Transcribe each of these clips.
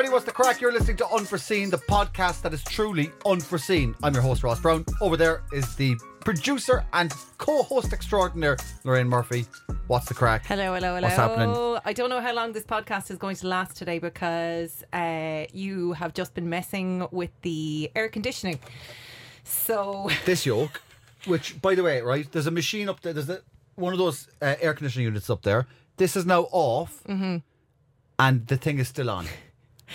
Everybody, what's the crack? You're listening to Unforeseen, the podcast that is truly unforeseen. I'm your host, Ross Brown. Over there is the producer and co-host extraordinaire, Lorraine Murphy. What's the crack? Hello, hello, hello. What's happening? I don't know how long this podcast is going to last today because uh, you have just been messing with the air conditioning. So, This yoke, which, by the way, right, there's a machine up there. There's a, one of those uh, air conditioning units up there. This is now off, Mm-hmm. and the thing is still on.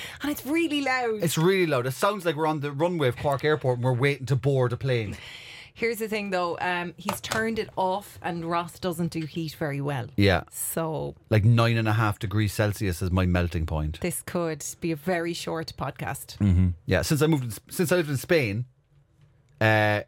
and it's really loud. It's really loud. It sounds like we're on the runway of Cork Airport and we're waiting to board a plane. Here's the thing though, um, he's turned it off, and Ross doesn't do heat very well. Yeah. So, Like nine and a half degrees Celsius is my melting point. this could be a very short podcast. Mm. Yeah, since I moved, since I lived in Spain, uh,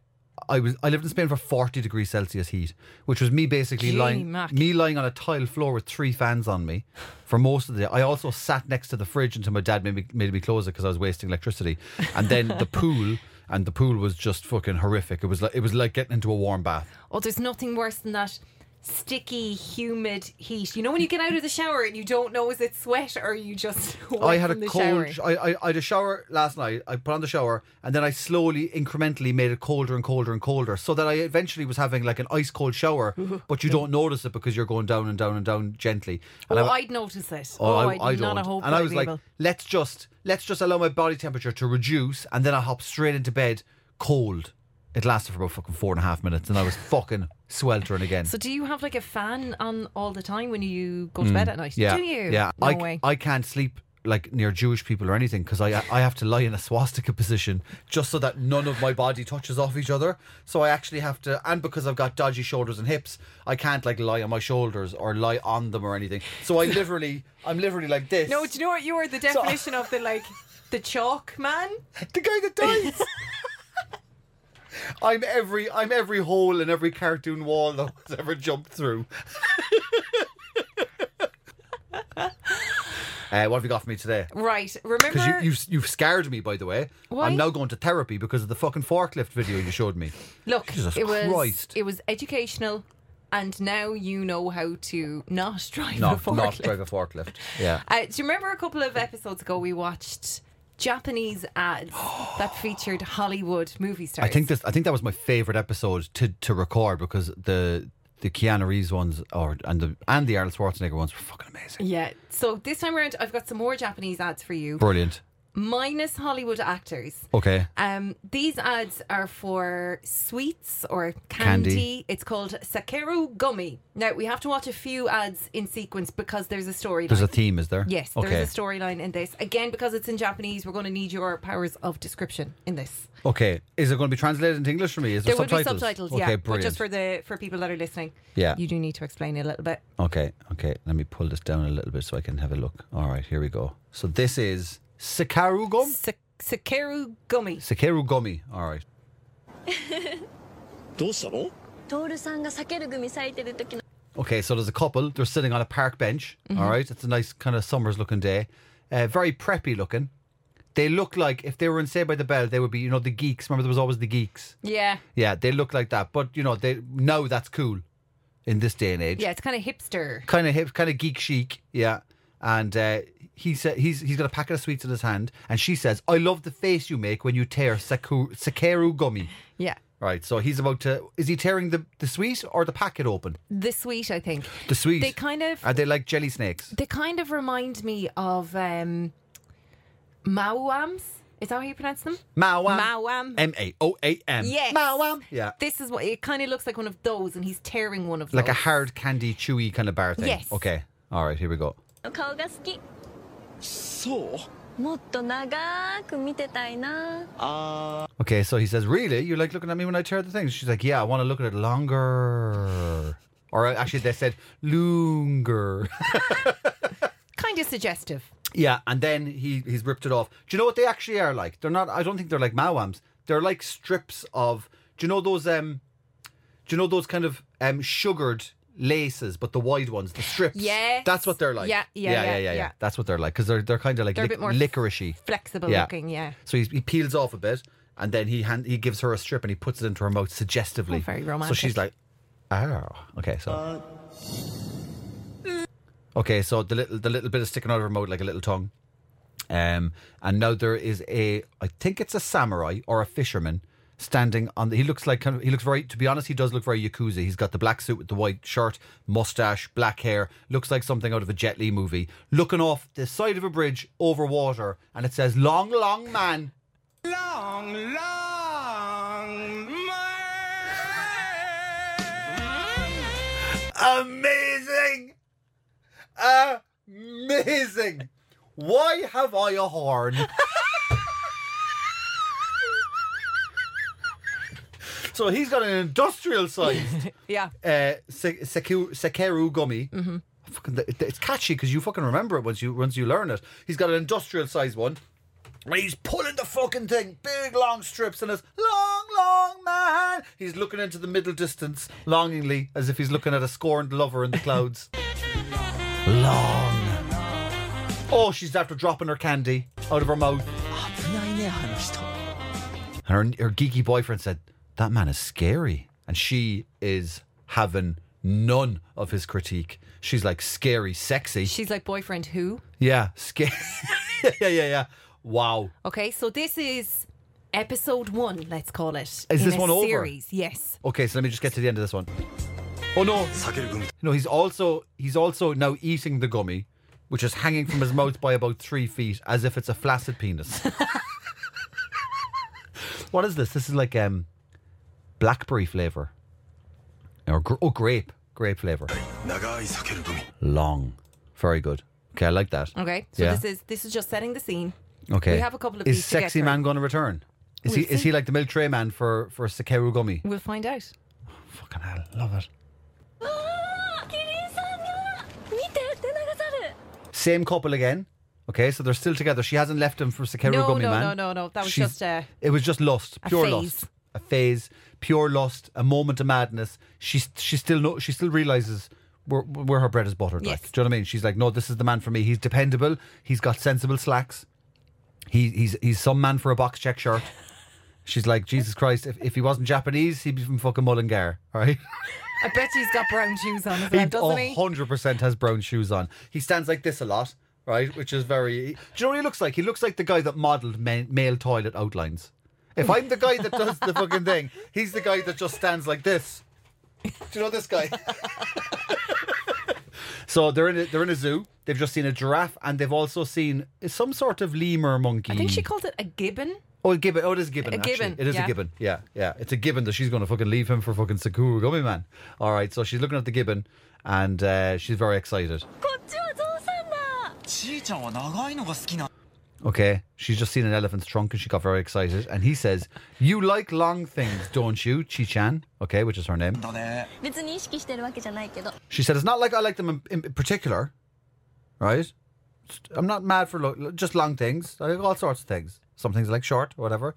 I was I lived in Spain for forty degrees Celsius heat, which was me basically Gee, lying Mac. me lying on a tile floor with three fans on me for most of the day. I also sat next to the fridge until my dad made me made me close it because I was wasting electricity, and then the pool. And the pool was just fucking horrific. It was like it was like getting into a warm bath. Oh, there's nothing worse than that sticky, humid heat. You know when you get out of the shower and you don't know is it sweat or you just I had a the cold. shower. I, I I had a shower last night. I put on the shower, and then I slowly, incrementally made it colder and colder and colder, so that I eventually was having like an ice cold shower. but you don't notice it because you're going down and down and down gently. And Oh, I, I'd notice it. oh, Oh, I, I'd I not don't. and I was like, able- let's just let's just allow my body temperature to reduce, and then I hop straight into bed cold. It lasted for about fucking four and a half minutes, and I was fucking sweltering again. So do you have like a fan on all the time when you go to bed at night? Mm. Yeah, Do you? yeah. No I, way. I can't sleep like near Jewish people or anything because I I have to lie in a swastika position just so that none of my body touches off each other. So I actually have to, and because I've got dodgy shoulders and hips, I can't like lie on my shoulders or lie on them or anything. So I literally, I'm literally like this. no, do you know what you are The definition of the like the chalk man. the guy that dies. I'm every I'm every hole in every cartoon wall that was ever jumped through. Uh, what have you got for me today? Right. Because Remember? you, you've, you've scared me, by the way. Why? I'm now going to therapy because of the fucking forklift video you showed me. Look, Jesus it was Christ. it was educational, and now you know how to not drive a Not, forklift. not drive a forklift. Yeah. Uh, do you remember a couple of episodes ago we watched Japanese ads that featured Hollywood movie stars? I think this. I think that was my favorite episode to to record because the the Keanu Reeves ones or and the and the Arnold Schwarzenegger ones were fucking amazing. Yeah. So this time around, I've got some more Japanese ads for you, Brilliant. Minus Hollywood actors. Okay. Um, these ads are for sweets or candy. Candy. It's called Sakeru Gummy. Now we have to watch a few ads in sequence because there's a storyline. There's a theme, is there? Yes, Okay. there's a storyline in this. Again, because it's in Japanese, we're going to need your powers of description in this. Okay. Is it going to be translated into English for me? Is there, There will be subtitles? subtitles, Okay, yeah. But brilliant. just for the for people that are listening, Yeah. you do need to explain it a little bit. Okay, okay. Let me pull this down a little bit so I can have a look. All right, here we go. So this is Sakaru gum? Sa- Sakeru Gummy. Sakeru gummy. All right. どうしたの徹さんが避ける組咲いてる時の Okay, so there's a couple. They're sitting on a park bench. all right, it's a nice kind of summer's looking day. Uh, very preppy looking. They look like if they were in Saved by the Bell, they would be, you know, the geeks. Remember, there was always the geeks. Yeah, Yeah, they look like that. But you know, they now that's cool in this day and age. yeah. It's kind of hipster. kind of hip, kind of geek chic. Yeah, and uh, he said he's he's got a packet of sweets in his hand, and she says, "I love the face you make when you tear saku, sakeru gummy." Yeah. Right. So he's about to. Is he tearing the the sweet or the packet open? The sweet, I think. The sweet. They kind of Are they like jelly snakes? they kind of remind me of um Maoams. Is that how you pronounce them? Maoam. Maoam. M A O A M. Yes. Maoam. Yeah. This is what it kind of looks like one of those, and he's tearing one of them. Like a hard candy, chewy kind of bar thing. Yes. Okay. All right, here we go. Ah. Okay, so he says, Really? You like looking at me when I tear the things? She's like, Yeah, I want to look at it longer. Or uh, actually, they said, Longer. kind of suggestive. Yeah, and then he he's ripped it off. Do you know what they actually are like? They're not. I don't think they're like Maoams. They're like strips of. Do you know those um? Do you know those kind of um sugared laces, but the wide ones, the strips? Yeah, that's what they're like. Yeah, yeah, yeah, yeah, yeah. yeah. That's what they're like because they're they're kind of like They're a bit more licoricey, Flexible Yeah. looking, yeah. So he's, he peels off a bit, and then he hand, he gives her a strip and he puts it into her mouth suggestively. Oh, very romantic. So she's like, oh, okay, so. Okay, so the little the little bit is sticking out of her mouth like a little tongue. Um, and now there is a, I think it's a samurai or a fisherman standing on the. He looks like kind of. He looks very. To be honest, he does look very yakuza. He's got the black suit with the white shirt, mustache, black hair. Looks like something out of a Jet Li movie. Looking off the side of a bridge over water, and it says "Long, long man." long long man. Amazing, amazing. Why have I a horn? so he's got an industrial sized Yeah. uh, se- seku- Sekeru gummy. Mm-hmm. Fucking, it's catchy because you fucking remember it once you once you learn it. He's got an industrial sized one. And he's pulling the fucking thing, big long strips, and it's long, long man. He's looking into the middle distance longingly, as if he's looking at a scorned lover in the clouds. long. Oh, she's after dropping her candy out of her mouth. And her, her geeky boyfriend said, That man is scary. And she is having none of his critique. She's like, Scary, sexy. She's like, Boyfriend who? Yeah, scary. yeah, yeah, yeah. Wow. Okay, so this is episode one, let's call it. Is this one over? Series, yes. Okay, so let me just get to the end of this one. Oh no! No, he's also he's also now eating the gummy, which is hanging from his mouth by about three feet, as if it's a flaccid penis. what is this? This is like um, blackberry flavor, or oh grape grape flavor. Long, very good. Okay, I like that. Okay, so Yeah. this is this is just setting the scene. Okay, we have a couple of Is to get sexy man going to return? Is We'll he is he like the milk tray man for for Sakeru gummy? We'll find out. Fucking hell, love it. Same couple again. Okay, so they're still together. She hasn't left him for Sekeru No, Gummy no, Man. no, no, no. No. That was She's- just, uh, it was just lust, a pure phase. lust, a phase, pure lust, a moment of madness. She she still know she still realizes where, where her bread is buttered. Like, do you know what I mean? She's like, no, this is the man for me. He's dependable. He's got sensible slacks. He he's he's some man for a box check shirt. She's like, Jesus Christ, if, if he wasn't Japanese, he'd be from fucking Mullingar, all right? I bet he's got brown shoes on as He well, doesn't he? 100% has brown shoes on. He stands like this a lot, right? Which is very. Do you know what he looks like? He looks like the guy that modelled male toilet outlines. If I'm the guy that does the fucking thing, he's the guy that just stands like this. Do you know this guy? so they're in a, they're in a zoo. They've just seen a giraffe and they've also seen some sort of lemur monkey. I think she called it a gibbon. Oh, a gibbon. Oh, it is a gibbon. A gibbon. It is yeah. a gibbon. Yeah, yeah. It's a gibbon that she's going to fucking leave him for fucking Sakura Gummy Man. All right, so she's looking at the gibbon and uh, she's very excited. Okay, she's just seen an elephant's trunk and she got very excited. And he says, You like long things, don't you, Chi Chan? Okay, which is her name. She said, It's not like I like them in particular right? I'm not mad for lo- just long things. I like all sorts of things. Some things I like short, or whatever."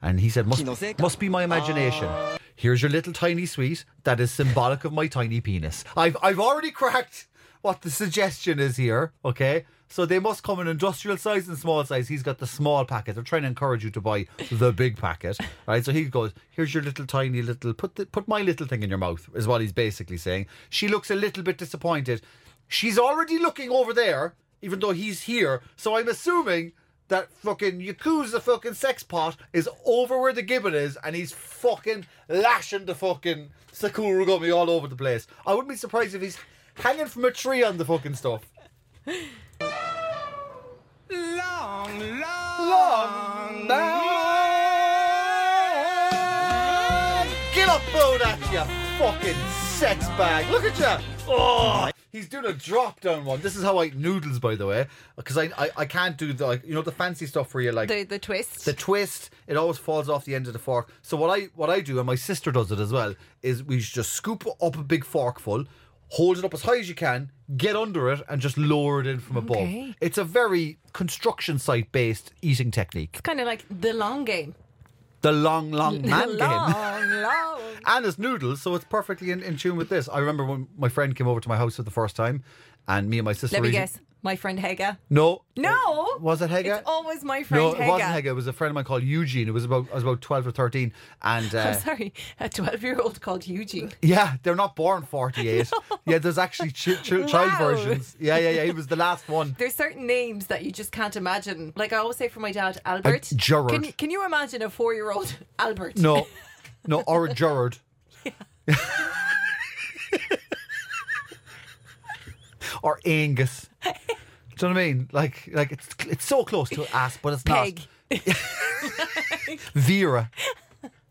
And he said, "Must must be my imagination." Ah. Here's your little tiny sweet that is symbolic of my tiny penis. I've I've already cracked what the suggestion is here. Okay, so they must come in industrial size and small size. He's got the small packet. They're trying to encourage you to buy the big packet, right? So he goes, "Here's your little tiny little put the, put my little thing in your mouth," is what he's basically saying. She looks a little bit disappointed. She's already looking over there, even though he's here. So I'm assuming that fucking Yakuza fucking sex pot is over where the gibbon is and he's fucking lashing the fucking Sakura gummy all over the place. I wouldn't be surprised if he's hanging from a tree on the fucking stuff. Long, long, Long man. Get up, Bodak, you fucking sex bag. Look at you. Oh. He's doing a drop down one. This is how I eat noodles, by the way, because I, I I can't do the like, you know the fancy stuff where you like The the twist. the twist. It always falls off the end of the fork. So what I what I do, and my sister does it as well, is we just scoop up a big forkful, hold it up as high as you can, get under it, and just lower it in from above. Okay. It's a very construction site based eating technique. It's kind of like the long game. The long, long man game. long, long. and it's noodles, so it's perfectly in, in tune with this. I remember when my friend came over to my house for the first time, and me and my sister. Let me eating- guess. My friend Hega. No, No. was it Hega? It's always my friend no, it Hega. wasn't Hega. It was a friend of mine called Eugene. It was about I was about twelve or thirteen, and uh, I'm sorry, a 12 year old called Eugene. yeah, they're not born forty eight. Yeah, there's actually ch- ch- child Wow. versions. Yeah, yeah, yeah. He was the last one. There's certain names that you just can't imagine. Like I always say for my dad, Albert. Uh, Gerard. Can, you- can you imagine a four year old Albert? No, no, or a Gerard. or Angus. Do you know what I mean? Like, like it's it's so close to ass, but it's Peg. not. Vera.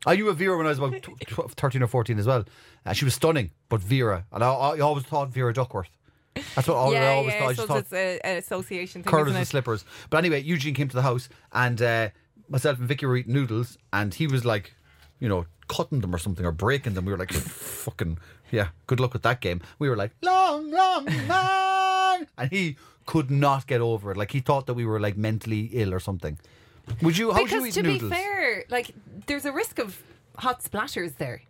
I knew a Vera when I was about tw- tw- 13 or 14 as well. And she was stunning, but Vera. And I, I always thought Vera Duckworth. That's what I, yeah, I always yeah. thought. I so just thought it's a, an association thing, and slippers. But anyway, Eugene came to the house and uh, myself and Vicky were eating noodles and he was like, you know, cutting them or something or breaking them. We were like, fucking, yeah, good luck with that game. We were like, long, long man. And he could not get over it. Like he thought that we were like mentally ill or something. Would you, how would you Because eat to noodles? be fair, like there's a risk of hot splatters there.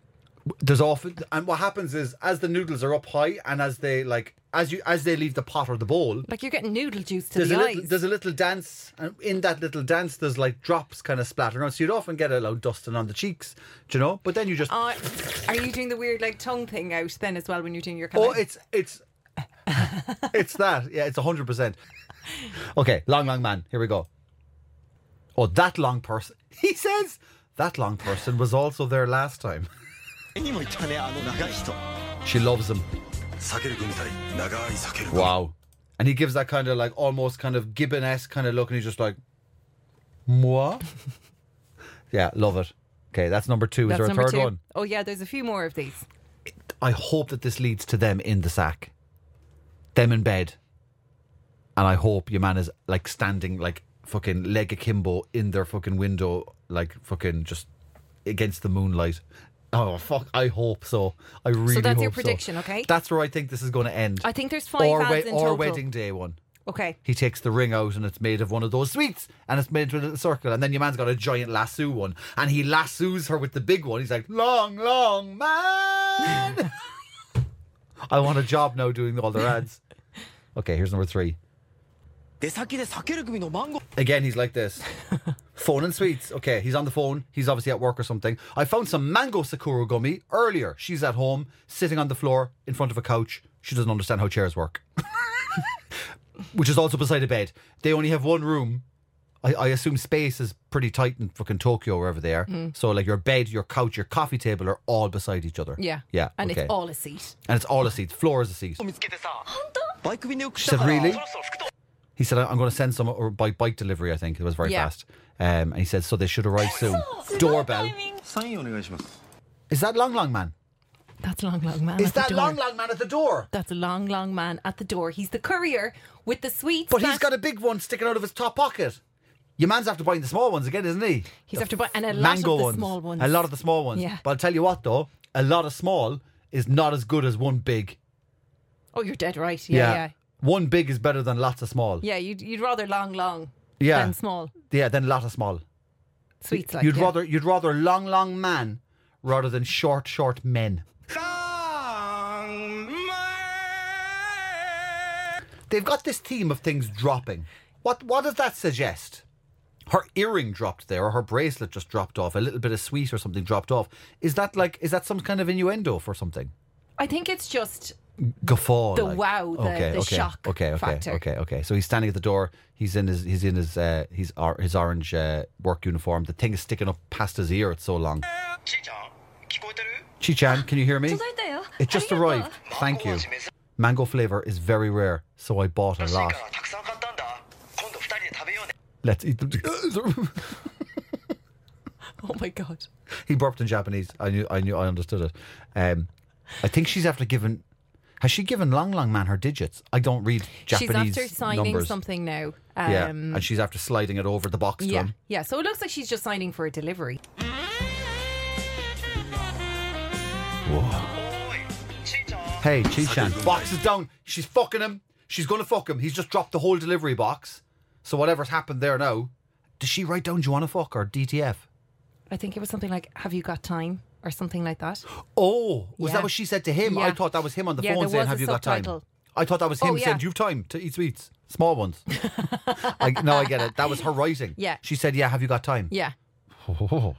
There's often, and what happens is as the noodles are up high and as they like, as you, as they leave the pot or the bowl, Like you're getting noodle juice to there's the a eyes. little there's a little dance and in that little dance there's like drops kind of splattering around so you'd often get a loud dusting on the cheeks do you know but then you just Uh, are you doing the weird like tongue thing out then as well when you're doing your kind oh it's it's it's that. Yeah, it's 100%. Okay, long, long man. Here we go. Oh, that long person. He says that long person was also there last time. she loves him. Wow. And he gives that kind of like almost kind of Gibbon esque kind of look, and he's just like, moi? yeah, love it. Okay, that's number two. Is that's there a third two. one? Oh, yeah, there's a few more of these. I hope that this leads to them in the sack them in bed, and I hope your man is like standing like fucking leg akimbo in their fucking window, like fucking just against the moonlight. Oh fuck! I hope so. I really. So that's your hope so. prediction, okay? That's where I think this is going to end. I think there's five or in or total. wedding day one. Okay. He takes the ring out and it's made of one of those sweets and it's made into a little circle. And then your man's got a giant lasso one and he lassos her with the big one. He's like, long, long man. I want a job now doing all their ads. Okay, here's number three. Again, he's like this. phone and sweets. Okay, he's on the phone. He's obviously at work or something. I found some mango sakura gummy earlier. She's at home, sitting on the floor in front of a couch. She doesn't understand how chairs work, which is also beside a bed. They only have one room I, I assume space is pretty tight in fucking Tokyo wherever they are. Mm. So like your bed, your couch, your coffee table are all beside each other. Yeah. Yeah. And okay. it's all a seat. And it's all a seat. Floor is a seat. she said, Really? He said, I'm going to send some or by bike delivery, I think. It was very yeah. fast. Um, and he said, So they should arrive soon. Doorbell. Is that Long Long Man? That's long, long man. Is that long, long man at the door? That's a long, long man at the door. He's the courier with the sweets. But he's got a big one sticking out of his top pocket. Your man's after buying the small ones again, isn't he? He's The after buy- and a lot mango of the ones. small ones. A lot of the small ones. Yeah. But I'll tell you what, though, a lot of small is not as good as one big. Oh, you're dead right. Yeah, yeah. One big is better than lots of small. Yeah, you'd, you'd rather long, long Yeah. than small Yeah, than a lot of small. sweets like you'd yeah. rather you'd rather long long man rather than short short men. Long man They've got this theme of things dropping. What what does that suggest? her earring dropped there, or her bracelet just dropped off, a little bit of sweet or something dropped off. Is that like is that some kind of innuendo for something? I think it's just guffaw the like. wow the, okay, the okay, shock okay okay factor. okay okay. So he's standing at the door he's in his he's in his uh his, or, his orange uh, work uniform. The thing is sticking up past his ear it's so long. Chichan can you hear me? It just arrived. thank you. Mango flavor is very rare so I bought a lot. Let's eat them together. oh my god. He burped in Japanese. I knew. I knew. I understood it. Um, I think she's after giving. Has she given Long Long Man her digits? I don't read Japanese. She's after signing numbers. something now. Um, yeah, and she's after sliding it over the box yeah, him. Yeah, so it looks like she's just signing for a delivery. Whoa. Hey, Chi Box is down. She's fucking him. She's gonna fuck him. He's just dropped the whole delivery box. So whatever's happened there now, did she write down Joanna Fuck or DTF? I think it was something like, "Have you got time?" or something like that. Oh, was Yeah. that what she said to him? I thought that was him on the Yeah, phone saying, "Have you got time?" I thought that was him Oh, yeah. saying, "You've time to eat sweets, small ones." I, no, I get it. That was her writing. Yeah. she said, "Yeah, have you got time?" Yeah.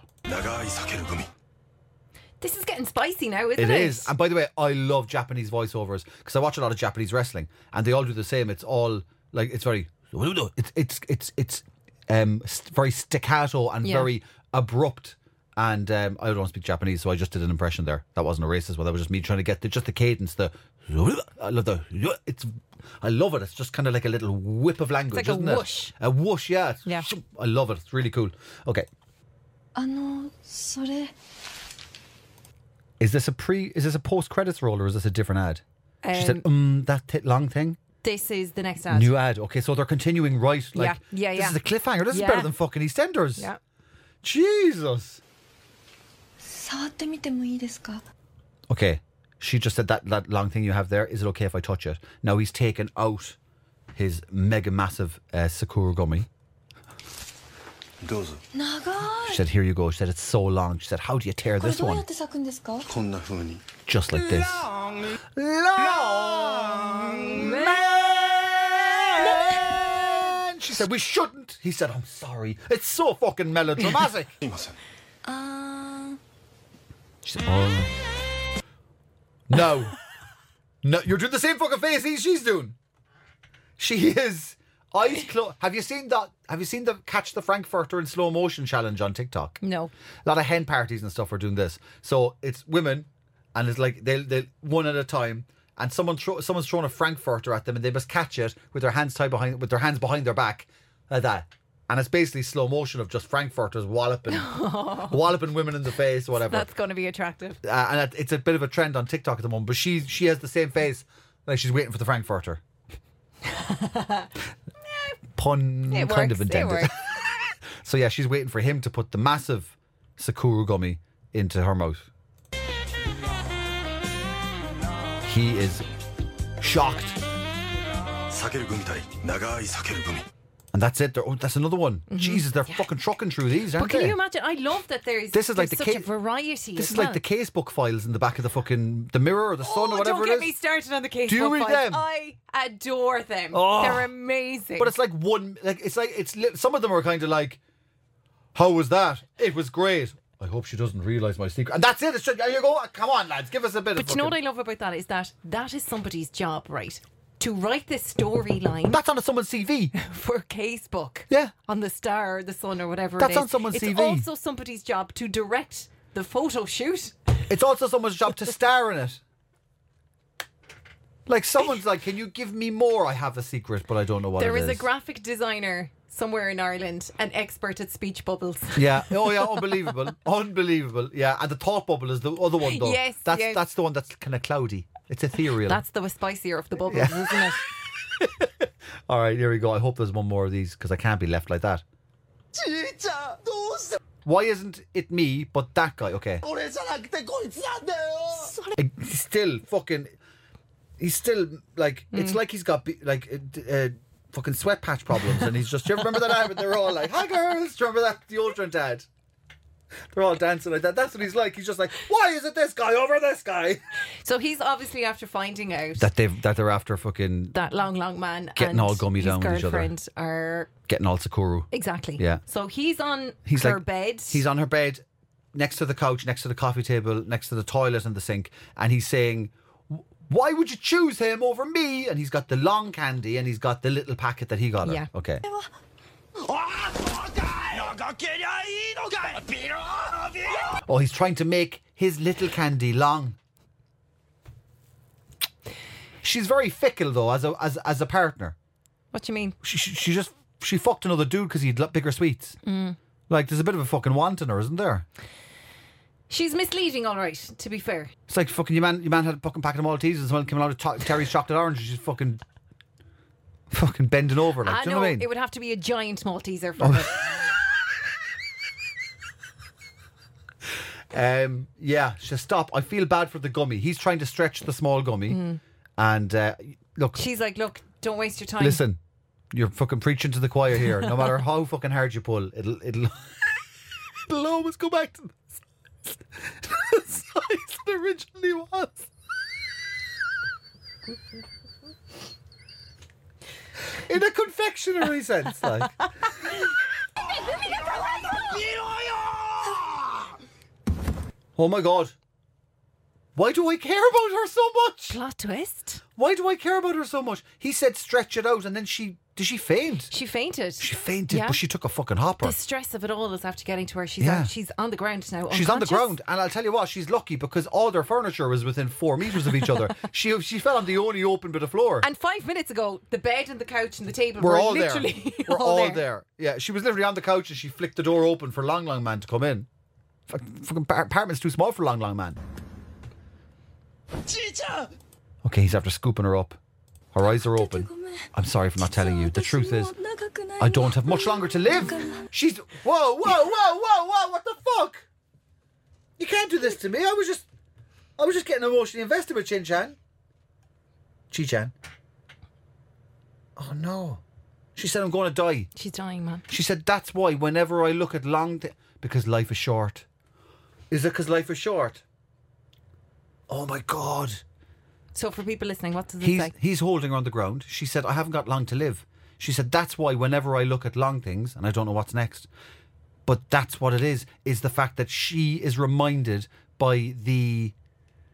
This is getting spicy now, isn't it? it is. And by the way, I love Japanese voiceovers because I watch a lot of Japanese wrestling, and they all do the same. It's all like it's very it's it's it's it's um st- very staccato and Yeah. very abrupt. And um, I don't speak Japanese, so I just did an impression there. That wasn't a racist one. That was just me trying to get the, just the cadence. The I love the it's I love it. It's just kind of like a little whip of language, like a isn't it? whoosh. A whoosh, yeah. It's- Yeah. I love it. It's really cool. Okay, あのそれ is this a pre? Is this a post credits roll or is this a different ad? she said, Um, um, that t- long thing. This is the next ad. New ad. Okay, so they're continuing right. Like, Yeah, yeah, This yeah. is a cliffhanger. This Yeah. is better than fucking EastEnders. yeah. Jesus. 触ってみてもいいですか Okay, she just said that that long thing you have there. Is it okay if I touch it? Now he's taken out his mega massive uh, Sakura gummy. どうぞ 長 She い said, "Here you go." She said, "It's so long." She said, "How do you tear これ this どうや one?" って咲くんですかこんな風に Just like this. Long man. she said, we shouldn't. He said, I'm sorry. It's so fucking melodramatic. Uh... She said, oh. No. no, you're doing the same fucking face she's doing. She is eyes closed. Have you seen that? Have you seen the catch the Frankfurter in slow motion challenge on TikTok? No. A lot of hen parties and stuff are doing this. So it's women, and it's like they they one at a time and someone someone's throwing a frankfurter at them, and they must catch it with their hands tied behind with their hands behind their back, like that. And it's basically slow motion of just frankfurters walloping, walloping women in the face, whatever. That's going to be attractive. Uh, and it's a bit of a trend on TikTok at the moment. But she she has the same face, like she's waiting for the frankfurter. Pun It kind works, of intended. So yeah, she's waiting for him to put the massive Sakura gummy into her mouth. He is shocked. And that's it. Oh, that's another one. Mm-hmm. Jesus, they're yeah. fucking trucking through these, aren't but can they? you imagine? I love that there's this is like the case, variety. This is well. like the case book files in the back of the fucking the Mirror or the Sun oh, or whatever. Don't get me started on the case. Do you read files. them? I adore them. Oh. They're amazing. But it's like one, like it's like it's some of them are kind of like, how was that? It was great. I hope she doesn't realise my secret. And that's it. It's just, you go. Uh, come on, lads, give us a bit of But of. you know what I love about that is that that is somebody's job, right? To write this storyline That's on someone's CV. for a Casebook. Yeah. On the Star or the Sun or whatever That's it is. on someone's it's CV. It's also somebody's job to direct the photo shoot. It's also someone's job to star in it. Like someone's like, can you give me more? I have a secret, but I don't know what There is a graphic designer somewhere in Ireland an expert at speech bubbles. Yeah. Oh yeah. Unbelievable. Unbelievable. Yeah. And the thought bubble is the other one though. Yes. That's yes. that's the one that's kind of cloudy. It's ethereal. That's the spicier of the bubbles, yeah. isn't it? All right. Here we go. I hope there's one more of these because I can't be left like that. Why isn't it me but that guy? Okay. Still fucking. He's still like mm. it's like he's got like. Uh, uh fucking sweat patch problems, and he's just. Do you remember that ad? They're all like, "Hi girls." Do you remember that the Ultra dad? They're all dancing like that. That's what he's like. He's just like, "Why is it this guy over this guy?" So he's obviously after finding out That they that they're after fucking that long, long man Getting all gummy down with each other. are getting all Sakura. exactly. Yeah. So he's on He's her like bed. He's on her bed, next to the couch, next to the coffee table, next to the toilet and the sink, and he's saying, why would you choose him over me? And he's got the long candy and he's got the little packet that he got. her. Yeah. Okay. Oh, he's trying to make his little candy long. She's very fickle though, as a as as a partner. What do you mean? She, she, she just she fucked another dude because he'd got bigger sweets. Mm. Like there's a bit of a fucking want in her, isn't there? She's misleading, all right, to be fair. It's like fucking your man. Your man had a fucking packet of Maltesers and someone came out of cho- Terry's chocolate orange. and She's fucking, fucking bending over. Like, I do you know know what I mean? it would have to be a giant Malteser for Oh. her. Um, yeah, she stop. I feel bad for the gummy. He's trying to stretch the small gummy, Mm. and uh, look, She's like, look, don't waste your time. listen, you're fucking preaching to the choir here. No matter how fucking hard you pull, it'll it'll it'll always go back to the size, it originally was. In a confectionery sense, like. Oh my god. Why do I care about her so much? Plot twist. Why do I care about her so much? He said stretch it out and then she did she faint? She fainted. She fainted, Yeah. but she took a fucking hopper. The stress of it all is after getting to her. She's Yeah. on, she's on the ground now. She's on the ground, and I'll tell you what, she's lucky because all their furniture was within four meters of each other. she she fell on the only open bit of floor. And five minutes ago, the bed and the couch and the table were, all there. literally We're all, there. Yeah, she was literally on the couch and she flicked the door open for Long Long Man to come in. Fucking apartment's too small for Long Long Man. Teacher! Okay, he's after scooping her up. Her eyes are open. I'm sorry for not telling you. The truth is, I don't have much longer to live. She's whoa, whoa, whoa, whoa, whoa! What the fuck? You can't do this to me. I was just, I was just getting emotionally invested with Chin Chan. Chi Chan. Oh no! She said I'm going to die. She's dying, man. She said that's why whenever I look at long, because life is short. Is it because life is short? Oh my god! So for people listening, what does it He's say? he's holding her on the ground. She said, "I haven't got long to live." She said, "That's why whenever I look at long things, and I don't know what's next, but that's what it is. Is the fact that she is reminded by the,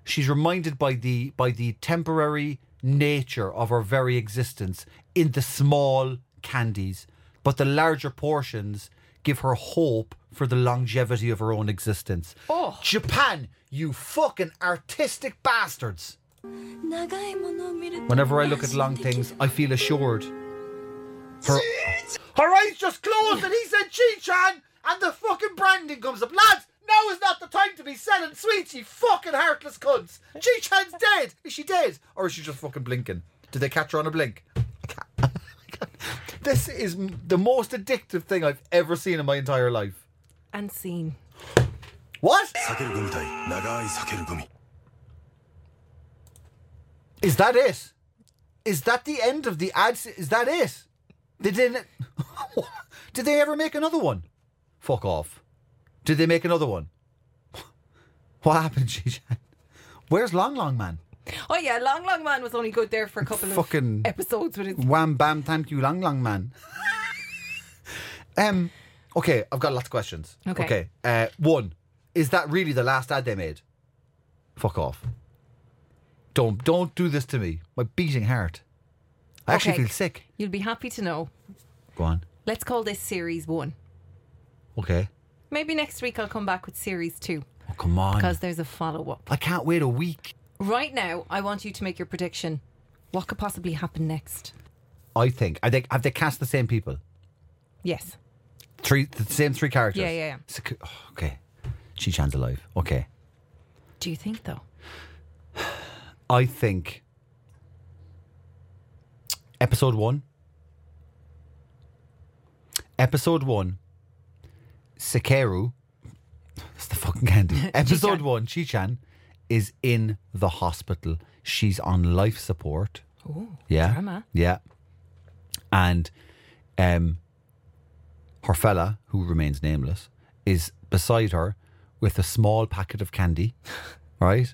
she's reminded by the by the temporary nature of her very existence in the small candies, but the larger portions give her hope for the longevity of her own existence. Oh. Japan, you fucking artistic bastards." Whenever I look at long things, I feel assured. Her, her eyes just closed and he said Chi-Chan and the fucking branding comes up. Lads, now is not the time to be selling sweets, you fucking heartless cunts. Chi-Chan's dead. Is she dead? Or is she just fucking blinking? Did they catch her on a blink? this is the most addictive thing I've ever seen in my entire life. And seen. What? Is that it? Is that the end of the ads? Is that it? They didn't. Did they ever make another one? Fuck off. Did they make another one? What happened, Chi-Chan? Where's Long Long Man? Oh yeah, Long Long Man was only good there for a couple Fucking- of episodes with his. Wham bam, thank you, Long Long Man. um, okay, I've got lots of questions. Okay. Okay. Uh, one, is that really the last ad they made? Fuck off. Don't don't do this to me. My beating heart. I actually Okay. feel sick. You'll be happy to know. Go on. Let's call this series one. Okay. Maybe next week I'll come back with series two Oh, come on. because there's a follow up. I can't wait a week. Right now, I want you to make your prediction. What could possibly happen next? I think. I think have they cast the same people? Yes. Three the same three characters. Yeah, yeah, yeah. Oh, okay. Chi Chan's alive. Okay. Do you think though? I think episode one. Episode one. Sekeru. That's the fucking candy. Episode Chi-chan. one. Chi Chan is in the hospital. She's on life support. Oh, Yeah. drama. Yeah. And um her fella, who remains nameless, is beside her with a small packet of candy. Right?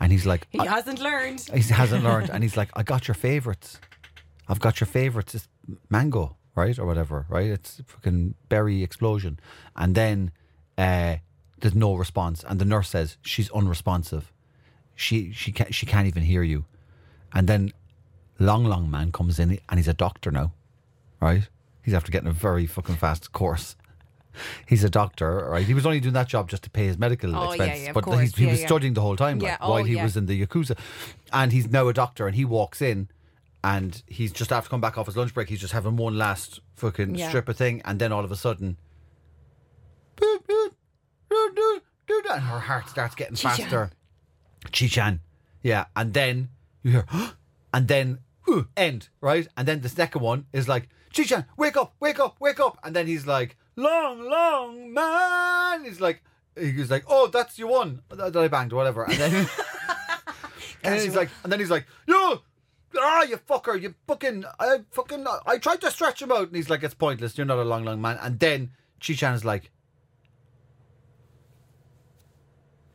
And he's like He hasn't learned. he hasn't learned and he's like, I got your favourites. I've got your favourites. It's mango, right? Or whatever, right? It's fucking berry explosion. And then uh, there's no response. And the nurse says she's unresponsive. she she can't she can't even hear you, and then long long man comes in and he's a doctor now, right? He's after getting a very fucking fast course. He's a doctor, right? He was only doing that job just to pay his medical Oh, expenses, yeah, of but he, he Yeah, was yeah. studying the whole time like, oh, while he yeah. was in the yakuza, and he's now a doctor, and he walks in, and he's just after come back off his lunch break. He's just having one last fucking Yeah. strip thing, and then all of a sudden, and her heart starts getting Chi-chan. faster. Chi-chan. Yeah. And then you hear, and then end, right? And then the second one is like, Chi-chan, wake up, wake up, wake up. And then he's like, long, long man. He's like, he's like, oh, that's your one that I banged, whatever. And then, and then he's like, and then he's like, yo, ah, you fucker, you fucking, I fucking, I tried to stretch him out. And he's like, it's pointless. You're not a long, long man. And then Chi-chan is like,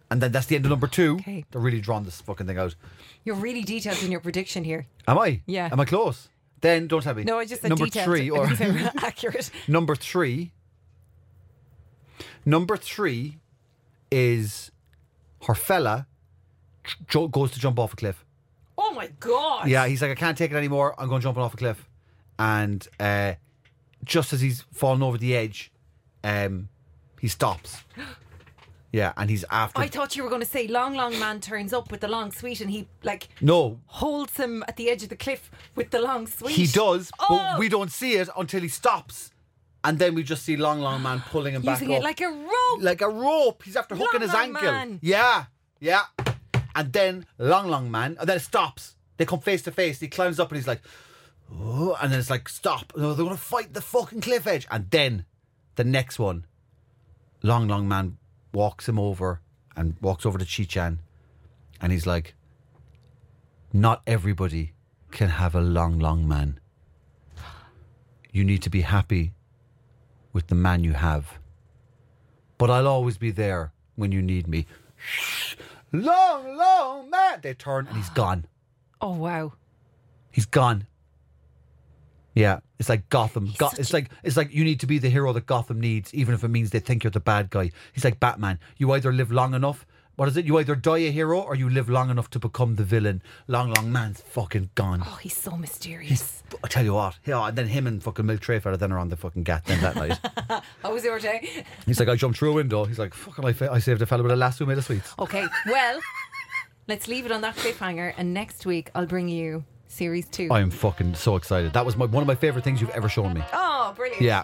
and then that's the end of number two. Okay. They're really drawing this fucking thing out. You're really detailed in your prediction here. Am I? Yeah. Am I close? Then don't tell me. No, I just said number detailed. three or accurate. number three. Number three is her fella jo- goes to jump off a cliff. Oh my god. Yeah, he's like, I can't take it anymore. I'm going jumping off a cliff, and uh, just as he's falling over the edge, um, he stops. Yeah, and he's after. I thought you were going to say long, long man turns up with the long sweet and he like no, holds him at the edge of the cliff with the long sweet. He does, Oh! but we don't see it until he stops. And then we just see Long Long Man pulling him back Using up. it like a rope. like a rope. He's after hooking Long his Long ankle. Man. Yeah, yeah. And then Long Long Man, and then it stops. They come face to face. He climbs up and he's like, oh, and then it's like, stop. No, they're going to fight the fucking cliff edge. And then the next one, Long Long Man walks him over and walks over to Chi Chan. And he's like, not everybody can have a long, long man. You need to be happy with the man you have. But I'll always be there when you need me. Long, long man. They turn and he's gone. Oh wow. He's gone. Yeah, it's like Gotham. Go- it's like it's like you need to be the hero that Gotham needs, even if it means they think you're the bad guy. He's like Batman. You either live long enough. What is it? You either die a hero or you live long enough to become the villain. Long, long man's fucking gone. Oh, he's so mysterious. I tell you what, yeah, and then him and fucking Milk Tray fella then are on the fucking gat then that night. How was your day? He's like, I jumped through a window. He's like, fucking, I, fa- I saved a fella with a lasso made of sweets. Okay, well, let's leave it on that cliffhanger, and next week I'll bring you series two. I am fucking so excited. That was my one of my favorite things you've ever shown me. oh, brilliant! Yeah.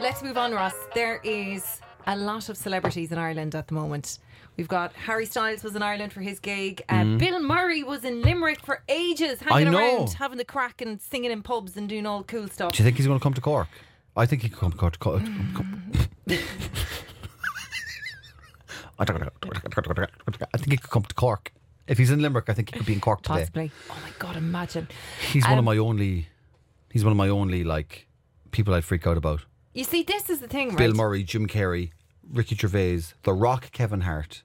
Let's move on, Ross. There is a lot of celebrities in Ireland at the moment. We've got Harry Styles was in Ireland for his gig. Uh, Bill Murray was in Limerick for ages, hanging. I around, having the crack and singing in pubs and doing all cool stuff. Do you think he's going to come to Cork? I think he could come to Cork. Cork- I think he could come to Cork. If he's in Limerick, I think he could be in Cork today. Possibly. Oh my god, imagine. He's one of Um, my only. He's one of my only like people I'd freak out about. You see, this is the thing, right? Bill Murray, Jim Carrey, Ricky Gervais, The Rock, Kevin Hart,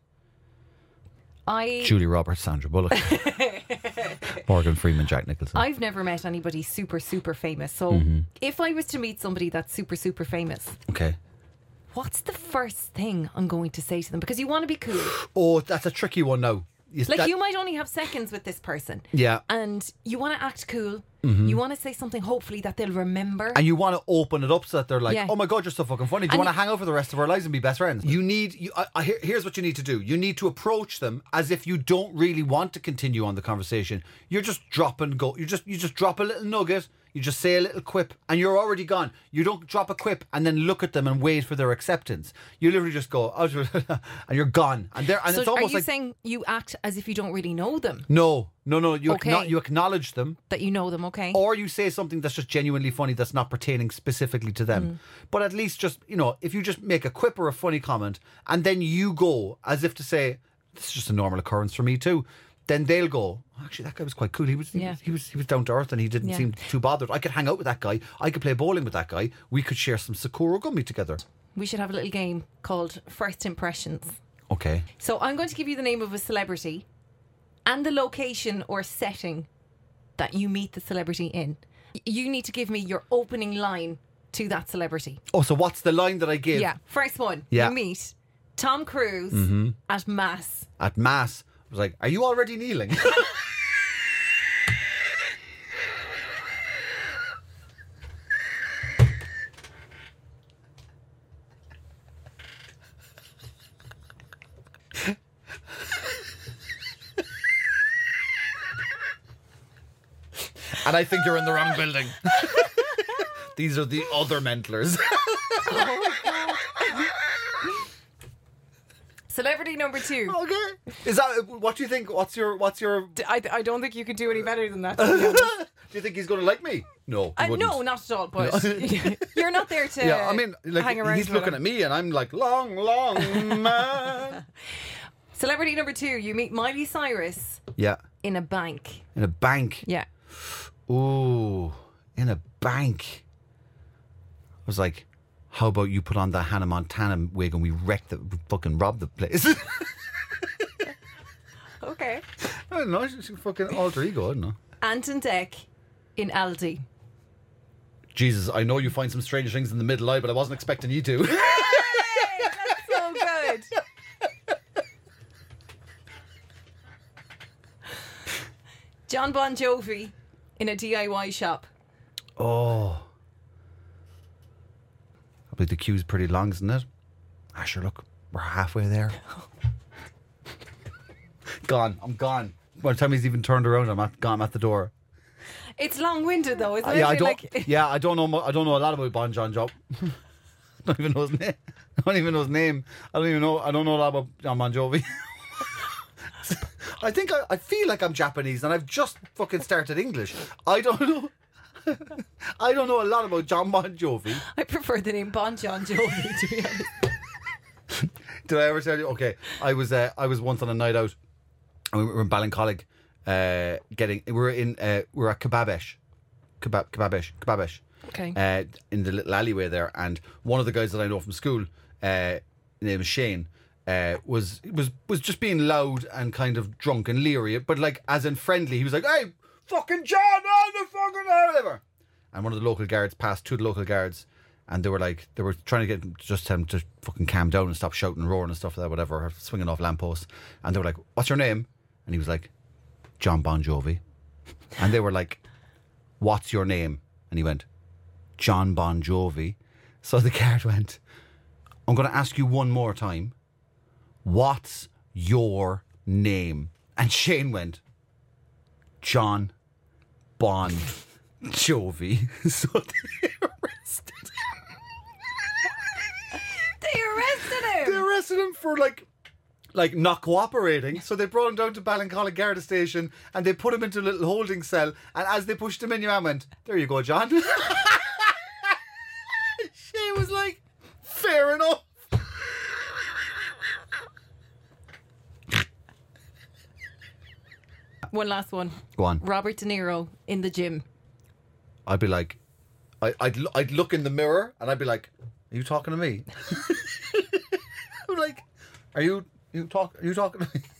I Julie Roberts, Sandra Bullock, Morgan Freeman, Jack Nicholson. I've never met anybody super super famous. So Mm-hmm. if I was to meet somebody that's super super famous, okay. what's the first thing I'm going to say to them? Because you want to be cool. Oh, that's a tricky one now. You- Like that- you might only have seconds with this person. Yeah. And you want to act cool. Mm-hmm. You want to say something hopefully that they'll remember. and you want to open it up so that they're like, Yeah. "Oh my god, you're so fucking funny." Do And you want to hang out for the rest of our lives and be best friends? You need. You, I, I, here- here's what you need to do. You need to approach them as if you don't really want to continue on the conversation. You're just dropping go. You just you just drop a little nugget. You just say a little quip, and you're already gone. You don't drop a quip and then look at them and wait for their acceptance. You literally just go, "Oh," and you're gone. And they're and so it's are you like saying you act as if you don't really know them? no, no, no. You Okay. acknow- you acknowledge them. That you know them, okay? or you say something that's just genuinely funny that's not pertaining specifically to them. Mm. But at least just, you know, if you just make a quip or a funny comment and then you go as if to say, this is just a normal occurrence for me too, then they'll go, actually, that guy was quite cool. He was, he, Yeah. was, he was, he was down to earth and he didn't Yeah. seem too bothered. I could hang out with that guy. I could play bowling with that guy. We could share some Sakura gummy together. we should have a little game called First Impressions. Okay. So I'm going to give you the name of a celebrity and the location or setting that you meet the celebrity in. You need to give me your opening line to that celebrity. Oh, so what's the line that I give Yeah. First one. Yeah. Mm-hmm. You meet Tom Cruise at Mass. at mass? I was like, "Are you already kneeling?" and I think you're in the wrong building. These are the other mentlers. Oh Celebrity number two. okay. Is that what do you think? What's your what's your D- I, I don't think you could do any better than that. to be honest. Do you think he's going to like me? No. he Uh, wouldn't. no, not at all. But you're not there to Yeah, I mean, like hang around. he's with looking him. at me, and I'm like, long, long man. Celebrity number two. You meet Miley Cyrus yeah, in a bank. in a bank. Yeah. Ooh, in a bank. I was like, how about you put on that Hannah Montana wig and we wreck the fucking rob the place? Okay. I don't know. A fucking alter ego. I don't know. Ant and Dec in Aldi. Jesus, I know you find some strange things in the middle eye, but I wasn't expecting you to. That's so good. John Bon Jovi in a DIY shop. Oh. I believe the queue's pretty long, isn't it? Ah, sure, look. We're halfway there. gone. I'm gone. By the time he's even turned around, I'm at, gone. I'm at the door. It's long-winded though, isn't Uh, it? yeah, I don't. like- yeah, I don't know. mu- I don't know a lot about Bon John Job. I don't even know his name. I don't even know his name. I don't even know. I don't know a lot about John Bon Jovi. I think I, I feel like I'm Japanese and I've just fucking started English. I don't know. I don't know a lot about John Bon Jovi. I prefer the name Bon John Jovi to be honest. Did I ever tell you? Okay, I was uh, I was once on a night out, and we were in Ballincollig, uh, getting we were in uh, we were at Kebabesh, Kebab Kebabesh Kebabesh, Okay. uh, in the little alleyway there, and one of the guys that I know from school, uh, name is Shane. Uh, was was was just being loud and kind of drunk and leery, but like as in friendly. He was like, "Hey, fucking John, on the fucking whatever." And one of the local guards passed two the local guards, and they were like, they were trying to get just tell him to fucking calm down and stop shouting and roaring and stuff like that, whatever, swinging off lampposts. And they were like, "What's your name?" And he was like, "John Bon Jovi." And they were like, "What's your name?" And he went, "John Bon Jovi." So the guard went, "I'm going to ask you one more time. What's your name?" And Shane went, "John Bon Jovi." so they arrested him. they arrested him. they arrested him for like like not cooperating. So they brought him down to Ballincollig Garda station and they put him into a little holding cell. And as they pushed him in, your man went, "There you go, John." she was like, "Fair enough." One last one. Go on. Robert De Niro in the gym. I'd be like, I, I'd I'd look in the mirror and I'd be like, "Are you talking to me?" I'm like, "Are you you talk? Are you talking to me?"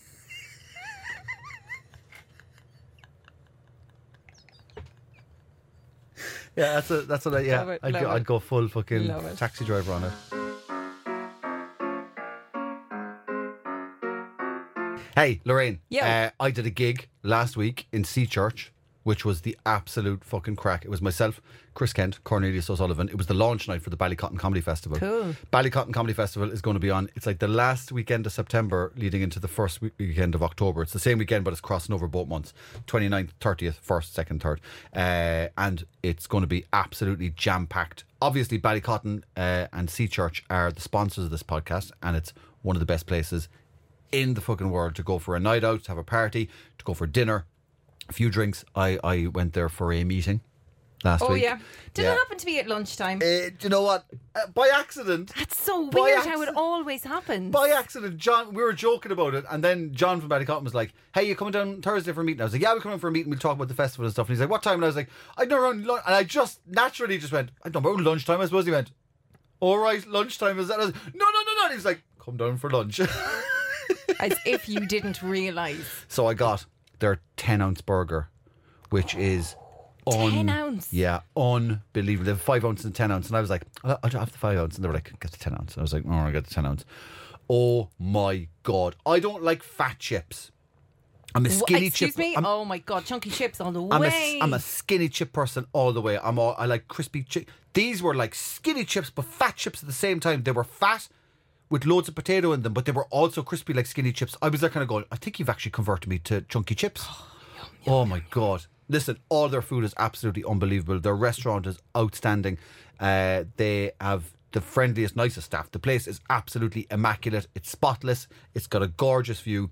Yeah, that's a, that's what I yeah. It, I'd, go. I'd go full fucking taxi driver on it. Hey, Lorraine. Yo. Uh, I did a gig last week in Sea Church, which was the absolute fucking crack. It was myself, Chris Kent, Cornelius O'Sullivan. It was the launch night for the Ballycotton Comedy Festival. Cool. Ballycotton Comedy Festival is going to be on. It's like the last weekend of September leading into the first we- weekend of October. It's the same weekend, but it's crossing over both months 29th, 30th, 1st, 2nd, 3rd. Uh, and it's going to be absolutely jam packed. Obviously, Ballycotton uh, and Sea Church are the sponsors of this podcast, and it's one of the best places in the fucking world to go for a night out, to have a party, to go for dinner, a few drinks. I, I went there for a meeting last week. Oh week. yeah. Did Yeah. it happen to be at lunchtime? Uh, do you know what? Uh, by accident. That's so by weird how it accident- always happens. By accident, John, we were joking about it, and then John from Ballycotton was like, "Hey, you coming down Thursday for a meeting?" I was like, "Yeah, we're coming for a meeting. We'll talk about the festival and stuff." And he's like, "What time?" And I was like, "I know around lunch." And I just naturally just went, "I don't know lunchtime." I suppose he went, "All right, lunchtime is that?" I was, "No, no, no, no." And he was like, "Come down for lunch." As if you didn't realise. so I got their ten ounce burger, which is 10 ounce? Yeah, unbelievable. They have five ounce and ten ounce, and I was like, oh, I'll, I'll have the five ounce, and they were like, get the ten ounce. And I was like, oh, I got the ten ounce. Oh my god, I don't like fat chips. I'm a skinny Excuse chip. me? I'm, oh my god, chunky chips all the I'm way. a, I'm a skinny chip person all the way. I'm all, I like crispy chips. These were like skinny chips, but fat chips at the same time. They were fat with loads of potato in them, but they were also crispy like skinny chips. I was there kind of going, I think you've actually converted me to chunky chips. oh my God. Listen, all their food is absolutely unbelievable. Their restaurant is outstanding. Uh, they have the friendliest, nicest staff. The place is absolutely immaculate. It's spotless. It's got a gorgeous view.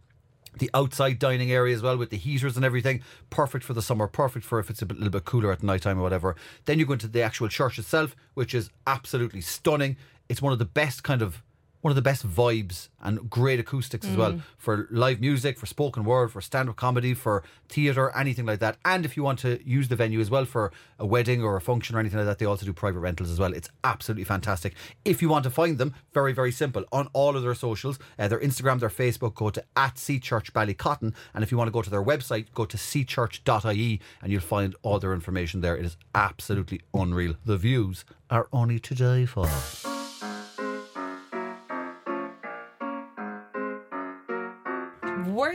The outside dining area as well with the heaters and everything, perfect for the summer, perfect for if it's a bit, little bit cooler at night time or whatever. Then you go into the actual church itself, which is absolutely stunning. It's one of the best kind of one of the best vibes and great acoustics as well for live music, for spoken word, for stand up comedy, for theatre, anything like that. And if you want to use the venue as well for a wedding or a function or anything like that, they also do private rentals as well. It's absolutely fantastic. If you want to find them, very, very simple. On all of their socials, uh, their Instagram, their Facebook, go to at Sea Church Ballycotton. And if you want to go to their website, go to seachurch.ie and you'll find all their information there. It is absolutely unreal. The views are only to die for.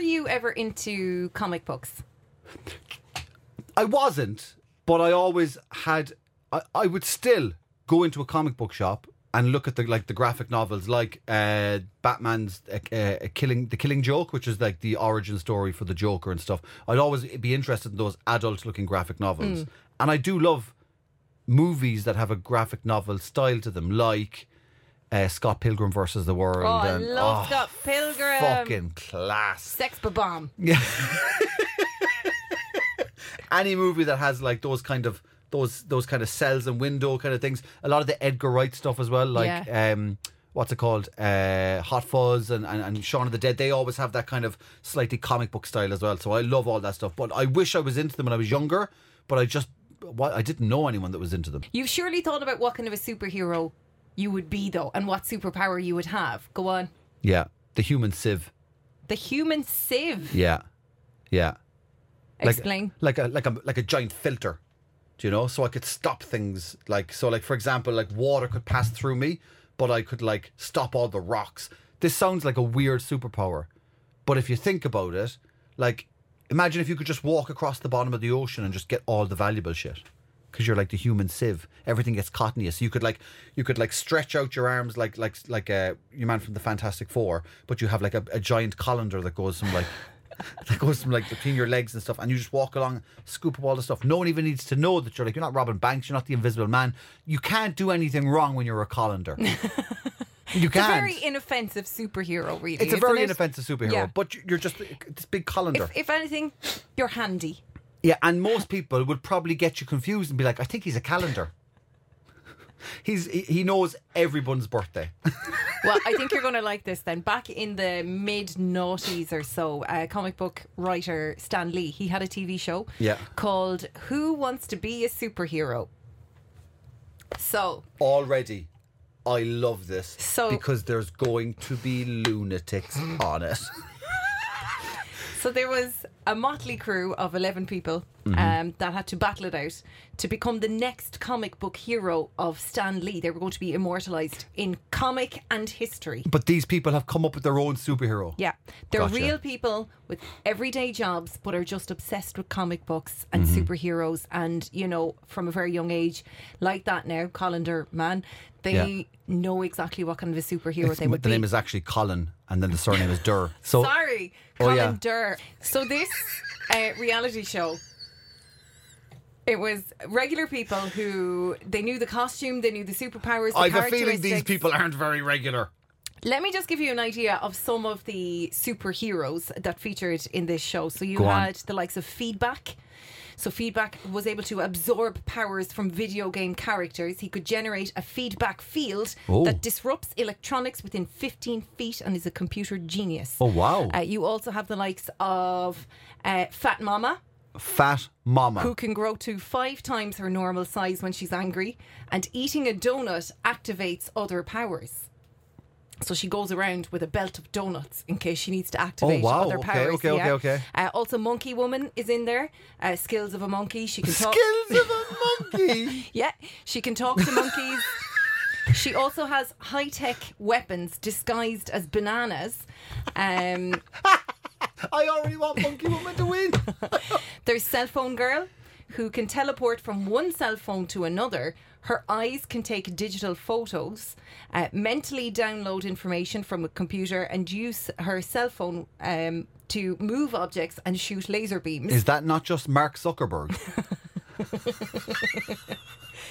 You ever into comic books? I wasn't, but I always had. I, I would still go into a comic book shop and look at the like the graphic novels, like uh, Batman's uh, uh, Killing the Killing Joke, which is like the origin story for the Joker and stuff. I'd always be interested in those adult-looking graphic novels, and I do love movies that have a graphic novel style to them, like. Uh, Scott Pilgrim versus the World. Oh, I and, love oh, Scott Pilgrim. Fucking class. Sex bomb. any movie that has like those kind of those those kind of cells and window kind of things. A lot of the Edgar Wright stuff as well, like um, what's it called, uh, Hot Fuzz and, and and Shaun of the Dead. They always have that kind of slightly comic book style as well. So I love all that stuff. But I wish I was into them when I was younger. But I just I didn't know anyone that was into them. You've surely thought about what kind of a superhero you would be, though, and what superpower you would have. Go on. Yeah, the human sieve. The human sieve. Yeah, yeah. Like- Explain. like a like a like a giant filter do you know so i could stop things like so like for example like water could pass through me but i could like stop all the rocks this sounds like a weird superpower but if you think about it like imagine if you could just walk across the bottom of the ocean and just get all the valuable shit because you're like the human sieve everything gets caught in you so you could like you could like stretch out your arms like like like a your man from the fantastic four but you have like a, a giant colander that goes from like that goes from like between your legs and stuff, and you just walk along, scoop up all the stuff. No one even needs to know that you're like you're not robbing banks, you're not the invisible man. You can't do anything wrong when you're a colander. you can. It's a very inoffensive superhero, really. it's a very it? inoffensive superhero, Yeah. but you're just this big colander. If, if anything, you're handy. Yeah, and most people would probably get you confused and be like, "I think he's a calendar." He's he knows everyone's birthday. Well, I think you're going to like this then. Back in the mid noughties or so, uh, comic book writer Stan Lee, he had a TV show Yeah. called Who Wants to Be a Superhero? So, Already, I love this So- because there's going to be lunatics on it. so there was a motley crew of 11 people Mm-hmm. um, that had to battle it out to become the next comic book hero of Stan Lee. They were going to be immortalized in comic and history. But these people have come up with their own superhero. Yeah, they're Gotcha. real people with everyday jobs, but are just obsessed with comic books and Mm-hmm. superheroes. And you know, from a very young age, like that now, Colander man, they Yeah. know exactly what kind of a superhero It's- they would the be. The name is actually Colin, and then the surname is Durr. So Sorry, Oh, Colin yeah. Durr. So this uh, reality show. It was regular people who they knew the costume, they knew the superpowers. The I have a feeling these people aren't very regular. Let me just give you an idea of some of the superheroes that featured in this show. So you Go on. had the likes of Feedback. So Feedback was able to absorb powers from video game characters. He could generate a feedback field Oh. that disrupts electronics within 15 feet and is a computer genius. Oh, wow. Uh, you also have the likes of uh, Fat Mama, Fat Mama. who can grow to five times her normal size when she's angry, and eating a donut activates other powers. So she goes around with a belt of donuts in case she needs to activate Oh, wow. other Okay, powers. okay, okay, yeah. okay. Uh, also, Monkey Woman is in there. Uh, skills of a monkey. She can talk. Skills of a monkey. Yeah, she can talk to monkeys. She also has high tech weapons disguised as bananas. Um, I already want Monkey Woman to win. there's Cell Phone Girl, who can teleport from one cell phone to another. Her eyes can take digital photos, uh, mentally download information from a computer, and use her cell phone um, to move objects and shoot laser beams. Is that not just Mark Zuckerberg?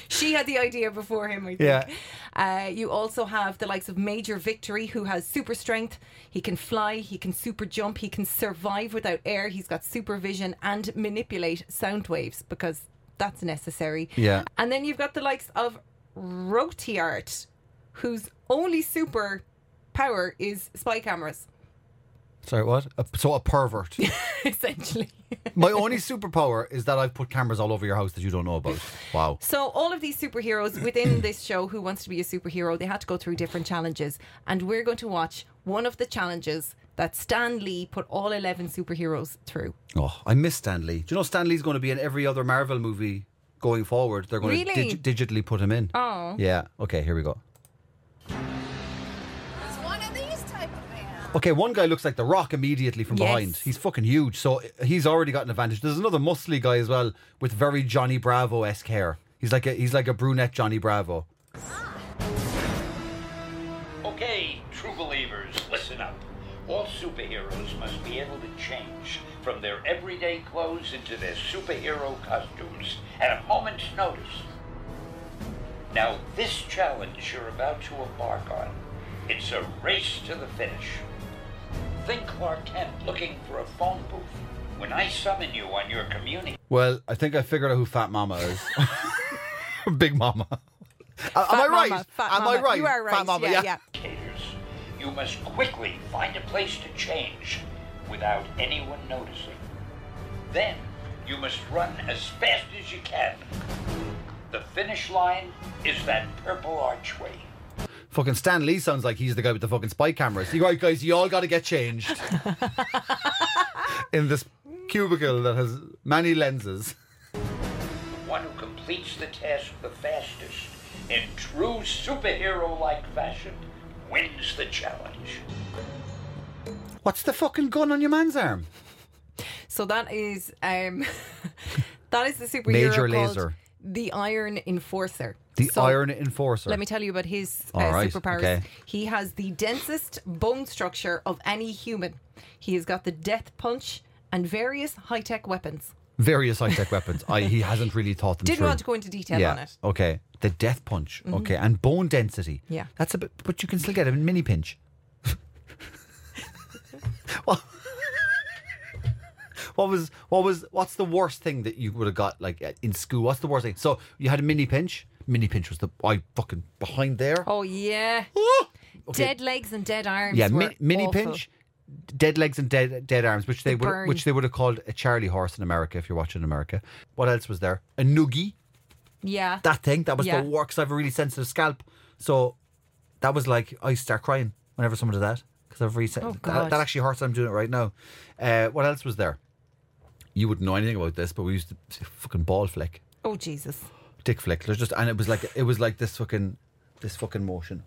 She had the idea before him, I think. Yeah. Uh, you also have the likes of Major Victory, who has super strength. He can fly, he can super jump, he can survive without air. He's got supervision and manipulate sound waves because that's necessary. Yeah. And then you've got the likes of Rotiart, whose only super power is spy cameras, Sorry, what? A, so a pervert. essentially. My only superpower is that I've put cameras all over your house that you don't know about. Wow. So all of these superheroes within this show, Who Wants to Be a Superhero, they had to go through different challenges, and we're going to watch one of the challenges that Stan Lee put all eleven superheroes through. Oh, I miss Stan Lee. Do you know Stan Lee's going to be in every other Marvel movie going forward? They're going Really? to dig- digitally put him in. Oh. Yeah. Okay, here we go. It's one of these type of man. Okay, one guy looks like The Rock immediately from Yes. behind. He's fucking huge, so he's already got an advantage. There's another muscly guy as well with very Johnny Bravo esque hair. He's like a he's like a brunette Johnny Bravo. Ah. Okay, true believers, listen up. All superheroes must be able to change from their everyday clothes into their superhero costumes at a moment's notice. Now, this challenge you're about to embark on, it's a race to the finish. Think Clark Kent looking for a phone booth. When I summon you on your community Well, I think I figured out who Fat Mama is. Big Mama. Uh, Am I Fat right? Mama, Fat Am I right? You are right. Fat Mama, yeah, yeah. yeah. Indicators, you must quickly find a place to change without anyone noticing. Then you must run as fast as you can. The finish line is that purple archway. Fucking Stan Lee sounds like he's the guy with the fucking spy cameras. You right, guys, you all got to get changed in this cubicle that has many lenses. The one who completes the task the fastest in true superhero like fashion wins the challenge. What's the fucking gun on your man's arm? So that is um, that is the superhero Major called Laser. the Iron Enforcer. The So- Iron Enforcer. Let me tell you about his uh, All right, superpowers. okay. He has the densest bone structure of any human. He has got the death punch and various high tech weapons. Various high tech weapons. I, he hasn't really thought them Didn't through. want to go into detail yeah. on it. Okay. The death punch. Okay. And bone density. Yeah. That's a bit, but you can still get a mini pinch. what, what was what was what's the worst thing that you would have got like uh, in school? What's the worst thing? So you had a mini pinch. Mini pinch was the I fucking behind there. Oh yeah, Okay. dead legs and dead arms. Yeah, mi- mini awful. pinch, dead legs and dead dead arms, which they The would burn. which they would have called a Charlie horse in America if you're watching America. What else was there? A noogie. Yeah, That thing that was Yeah. the worst. I have a really sensitive scalp, so that was like I start crying whenever someone did that because I've sen- Oh, that, that actually hurts. I'm doing it right now. Uh, what else was there? You wouldn't know anything about this, but we used to say fucking ball flick, Oh Jesus. dick flick. There's just and it was like it was like this fucking this fucking motion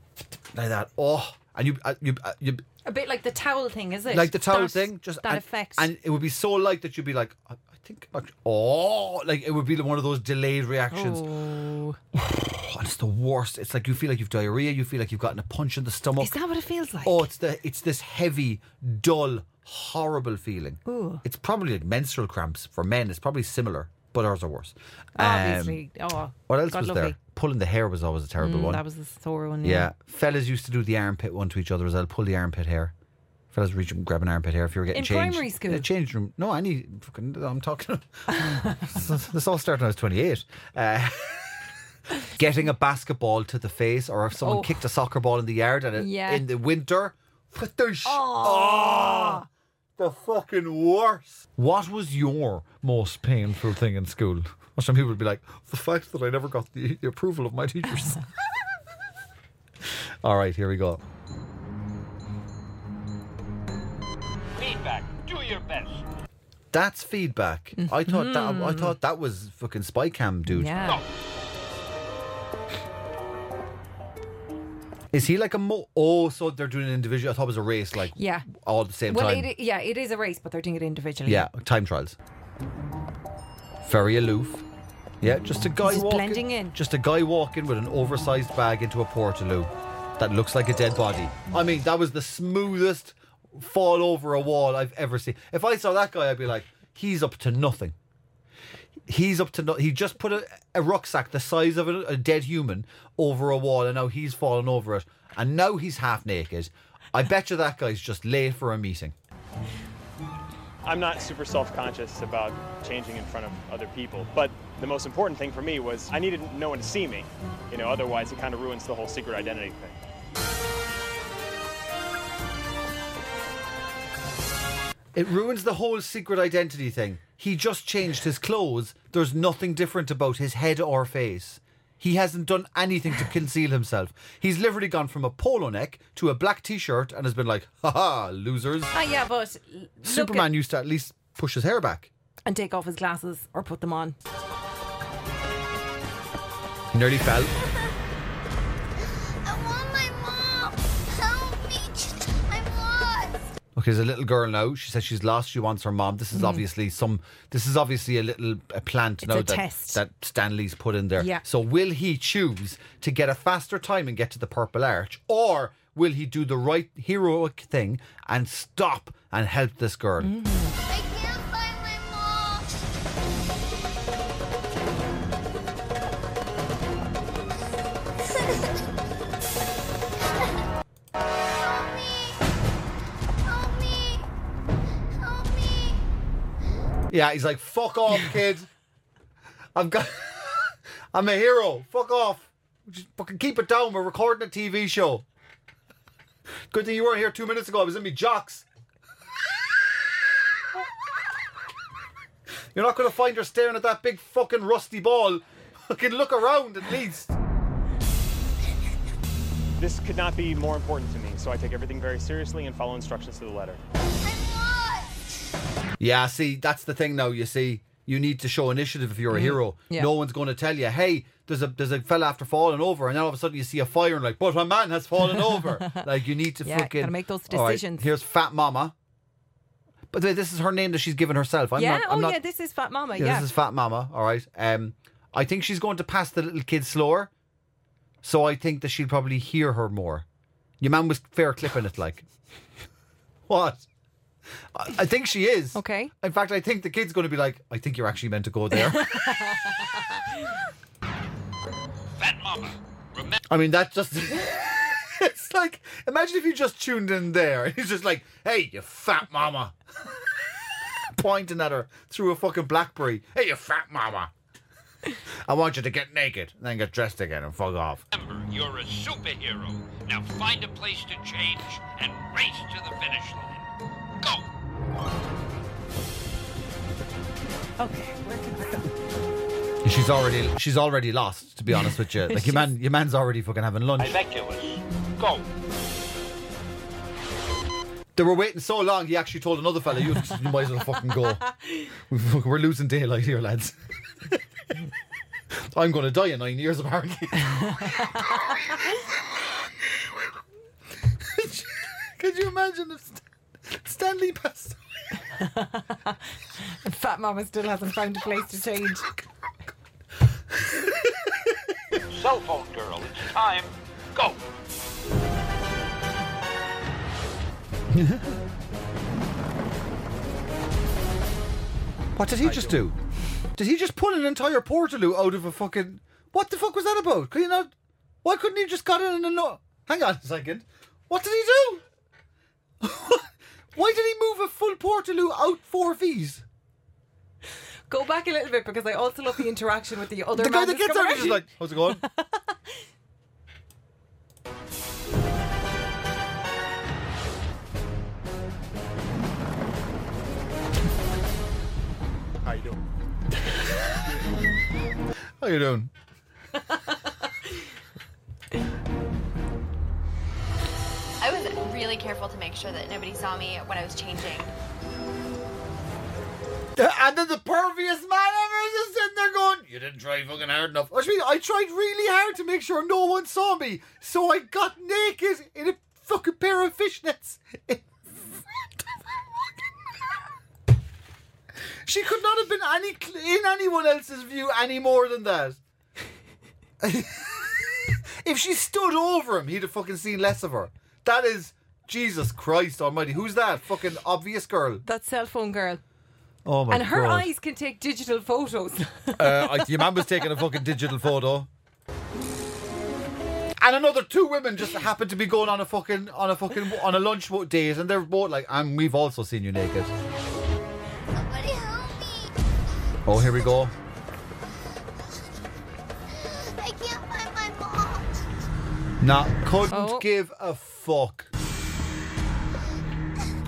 like that. Oh, and you uh, you uh, you A bit like the towel thing, is it? like the towel thing, just that and, effect. and it would be so light that you'd be like, I, I think, oh, like it would be one of those delayed reactions. oh. And it's the worst. It's like you feel like you've diarrhea. You feel like you've gotten a punch in the stomach. Is that what it feels like? oh, it's the it's this heavy, dull, horrible feeling. Ooh. It's probably like menstrual cramps for men. It's probably similar, but ours are worse. Um, Obviously. oh, what else God was there? Pulling the hair was always a terrible Mm, one. That was the sore one. Yeah, fellas used to do the armpit one to each other as well. Pull the armpit hair. Fellas reach and grab an armpit hair if you were getting In changed. primary school? In a change room. No, any fucking. I'm talking. this all started when I was 28. Uh, getting a basketball to the face, or if someone Oh. kicked a soccer ball in the yard and it, Yeah. in the winter. What the sh- oh, the fucking worst. What was your most painful thing in school? Well, some people would be like, the fact that I never got the, the approval of my teachers. All right, here we go. Feedback. Do your best. That's feedback. I thought that I hmm. thought that was fucking spy cam dude. Yeah. No. Is he like a mo? Oh, so they're doing an individual. I thought it was a race, like Yeah. all at the same Well, time. it, yeah, it is a race, but they're doing it individually. yeah, time trials. Very aloof. Yeah, just a guy Just walking. blending in. Just a guy walking with an oversized bag into a portaloo that looks like a dead body. I mean, that was the smoothest fall over a wall I've ever seen. If I saw that guy, I'd be like, he's up to nothing. He's up to no. He just put a, a rucksack the size of a, a dead human over a wall, and now he's fallen over it, and now he's half naked. I bet you that guy's just late for a meeting. I'm not super self conscious about changing in front of other people, but the most important thing for me was I needed no one to see me. You know, otherwise it kind of ruins the whole secret identity thing. It ruins the whole secret identity thing. He just changed his clothes. There's nothing different about his head or face. He hasn't done anything to conceal himself. He's literally gone from a polo neck to a black t-shirt and has been like, "Ha losers." Ah, yeah, but l- Superman at- used to at least push his hair back. and take off his glasses or put them on. He nearly fell. Okay, there's a little girl now. She says she's lost. She wants her mom. This is obviously some. This is obviously a little a plant now a that test. that Stan Lee's put in there. Yeah. So will he choose to get a faster time and get to the Purple Arch, or will he do the right heroic thing and stop and help this girl? Mm. Yeah, he's like, "Fuck off, kid. I've got. I'm a hero. Fuck off. Just fucking keep it down. We're recording a TV show. Good thing you weren't here two minutes ago. I was in me jocks." You're not going to find her staring at that big fucking rusty ball. Fucking look around at least. This could not be more important to me, so I take everything very seriously and follow instructions to the letter. Yeah, see, that's the thing now. You see, you need to show initiative if you're a hero. Yeah. No one's going to tell you, hey, there's a there's a fella after falling over, and then all of a sudden you see a fire and like, but my man has fallen over. like you need to Yeah, fucking gotta make those All right, decisions. here's Fat Mama. But this is her name that she's given herself. I'm yeah. not. I'm oh, not, yeah. This is Fat Mama. yeah, Yeah. this is Fat Mama. All right. Um, I think she's going to pass the little kid slower, so I think that she'll probably hear her more. Your man was fair clipping it, like. what? I I think she is. Okay. In fact, I think the kid's going to be like, I think you're actually meant to go there. Fat Mama, remember. I mean, that just. it's like, imagine if you just tuned in there. He's just like, hey, you fat mama. Pointing at her through a fucking Blackberry. Hey, you fat mama. I want you to get naked and then get dressed again and fuck off. Remember, you're a superhero. Now find a place to change and race to the finish line. Go! Okay. Where can She's already she's already lost, to be honest with you. Like your man your man's already fucking having lunch. Tyveculus. Go! They were waiting so long he actually told another fella, you, you might as well fucking go. We're losing daylight here, lads. I'm going to die in nine years, apparently. Could you imagine if Stan Lee passed away? Fat Mama still hasn't found a place to change. Cell phone girl, it's time. Go! What did he just do? Did he just pull an entire Portaloo out of a fucking. What the fuck was that about? Could he not. Why couldn't he just got in and no? Hang on a second. What did he do? Why did he move a full Portaloo out four fees? Go back a little bit because I also love the interaction with the other the guy man that gets out is just like, how's it going? How you doing? How you doing? I was really careful to make sure that nobody saw me when I was changing. And then the pervious man ever is just sitting there going, You didn't try fucking hard enough. Which means I tried really hard to make sure no one saw me. So I got naked in a fucking pair of fishnets. in front of her fucking- She could not have been any in anyone else's view any more than that. if she stood over him, he'd have fucking seen less of her. That is Jesus Christ Almighty. Who's that? Fucking obvious girl. That cell phone girl. Oh my and her God. eyes can take digital photos. Uh, I- your man was taking a fucking digital photo. And another two women just happened to be going on a fucking on a fucking on a lunch wo- date, and they're both like, "And we've also seen you naked." Somebody help me. Oh, here we go. I can't find my mom. Nah, couldn't Oh. give a fuck.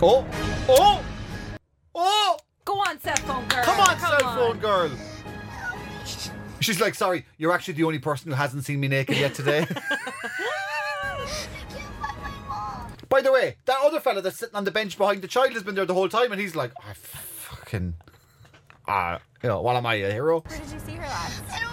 Oh, oh, oh! Go on, cell phone girl. Come on, cell phone girl. She's like, "Sorry, you're actually the only person who hasn't seen me naked yet today." I can't find my mom. By the way, that other fella that's sitting on the bench behind the child has been there the whole time, and he's like, I fucking, ah, you know, what am I, a hero? Where did you see her last?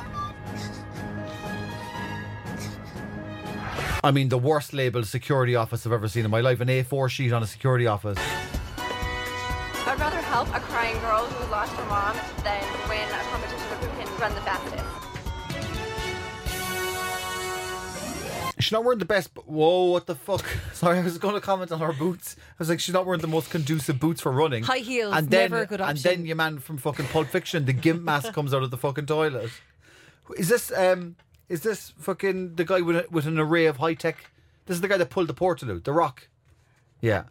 I don't know. I mean, the worst labeled security office I've ever seen in my life. An A4 sheet on a security office. I'd rather help a crying girl who lost her mom than win a competition of who can run the fastest. She's not wearing the best. But whoa, what the fuck? Sorry, I was going to comment on her boots. I was like, she's not wearing the most conducive boots for running. High heels, and then, never a good option. And then your man from fucking Pulp Fiction, the gimp mask comes out of the fucking toilet. Is this um? Is this fucking the guy with a, with an array of high tech? This is the guy that pulled the Portaloo, the Rock. Yeah.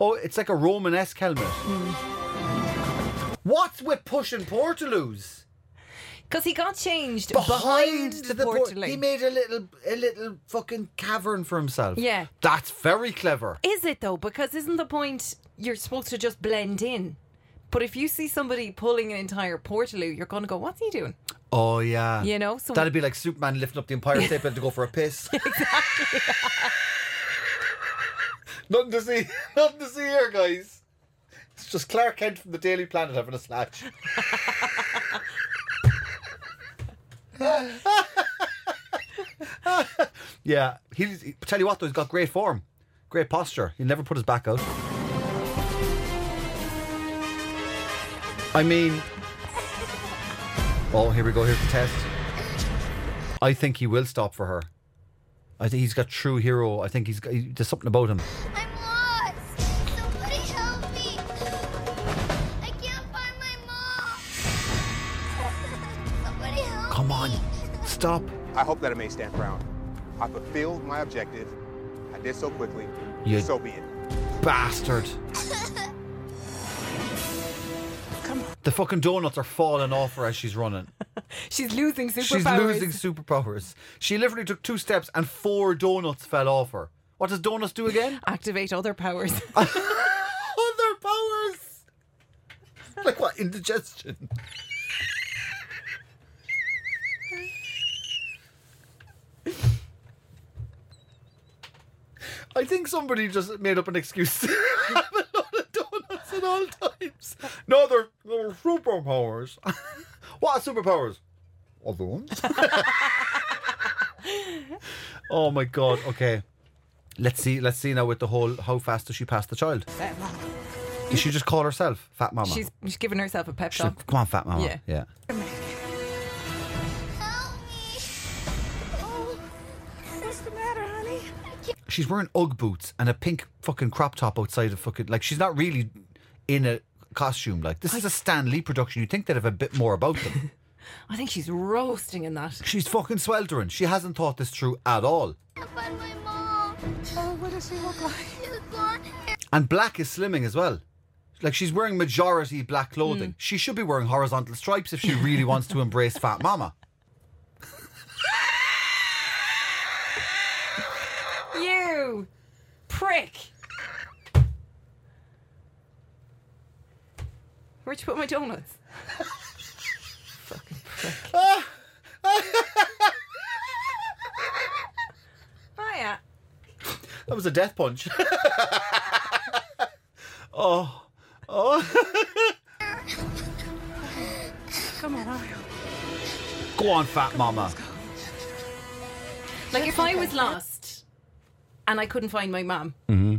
Oh, it's like a Romanesque helmet. What's with pushing Portaloos? Because he got changed behind, behind, the, the port- Portaloo. He made a little a little fucking cavern for himself. Yeah. That's very clever. Is it though? Because isn't the point you're supposed to just blend in? But if you see somebody pulling an entire Portaloo, you're going to go, "What's he doing?" Oh yeah. You know, so- that'd be like Superman lifting up the Empire State Building to go for a piss. exactly. nothing to see. Nothing to see here, guys. It's just Clark Kent from the Daily Planet having a slatch. yeah, he's. He, tell you what, though, he's got great form, great posture. He'll never put his back out. I mean, oh, here we go. Here's the test. I think he will stop for her. I think he's got true hero. I think he's got, he, there's something about him. I'm lost. Somebody help me. I can't find my mom. Somebody help Come on, stop. I hope that it may stand proud. I fulfilled my objective. I did so quickly. You- So be it. Bastard. The fucking donuts are falling off her as she's running. She's losing superpowers. She's losing superpowers. She literally took two steps and four donuts fell off her. What does donuts do again? Activate other powers. Other powers. Like what? Indigestion. I think somebody just made up an excuse to have a lot of donuts at all times. No, they're, they're superpowers. what are superpowers? Other ones. oh my god. Okay. Let's see. Let's see now with the whole. How fast does she pass the child? Did she just call herself Fat Mama? she's, she's giving herself a pep She's talk. like, Come on, Fat Mama. Yeah. yeah. Help me. Oh, what's the matter, honey? She's wearing UGG boots and a pink fucking crop top outside of fucking. Like she's not really in a costume. Like this is a Stan Lee production. You'd think they'd have a bit more about them. I think she's roasting in that. she's fucking sweltering. She hasn't thought this through at all. I can't my mom. Oh, what does she look like? She's blonde hair. And black is slimming as well. Like she's wearing majority black clothing. Mm. She should be wearing horizontal stripes if she really wants to embrace Fat Mama. You prick. Where'd you put my donuts? Fucking prick. oh yeah. That was a death punch. oh, Oh. Come on. Go on, fat mama. Like if I was lost and I couldn't find my mum, Mm-hmm.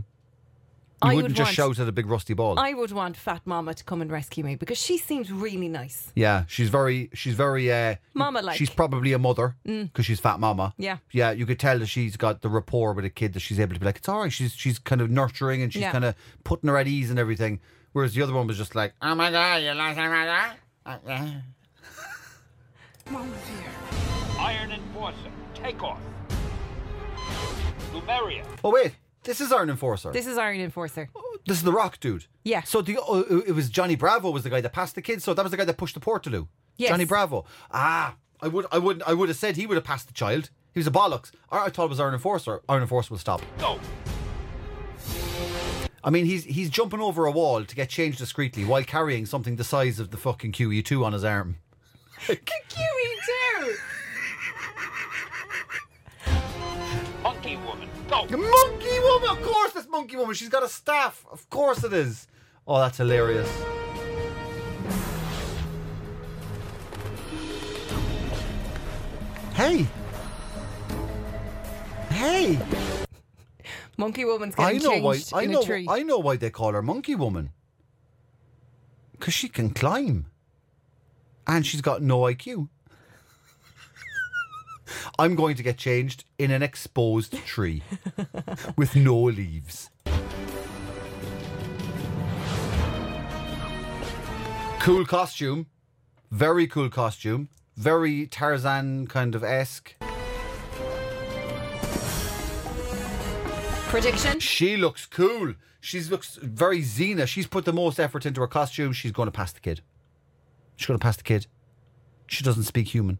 You I wouldn't would just want- shout at a big rusty ball. I would want Fat Mama to come and rescue me because she seems really nice. yeah, she's very, she's very. Uh, Mama-like. She's probably a mother Mm. because she's fat mama. Yeah. yeah. You could tell that she's got the rapport with a kid that she's able to be like, it's all right. She's she's kind of nurturing and she's Yeah. kind of putting her at ease and everything. Whereas the other one was just like, oh my god, you lost my mother. Iron Enforcer, take off. Lemuria. Oh wait, this is Iron Enforcer. This is Iron Enforcer. This is the Rock dude. Yeah. So the oh, it was Johnny Bravo was the guy that passed the kid. So that was the guy that pushed the Portaloo. Yes. Johnny Bravo. Ah, I would I would I would have said he would have passed the child. He was a bollocks. I, I thought it was Iron Enforcer. Iron Enforcer will stop. Go. I mean, he's he's jumping over a wall to get changed discreetly while carrying something the size of the fucking QE2 on his arm. QE2! Monkey woman, go. The monkey woman, of course, this monkey woman. She's got a staff. Of course it is. Oh, that's hilarious. Hey. Hey. Monkey Woman's I getting know why. changed I in know. a tree. I know why they call her Monkey Woman. Because she can climb, and she's got no IQ. I'm going to get changed in an exposed tree with no leaves. Cool costume, very cool costume, very Tarzan kind of esque. Prediction? She looks cool. She looks very Xena. She's put the most effort into her costume. She's going to pass the kid. She's going to pass the kid. She doesn't speak human.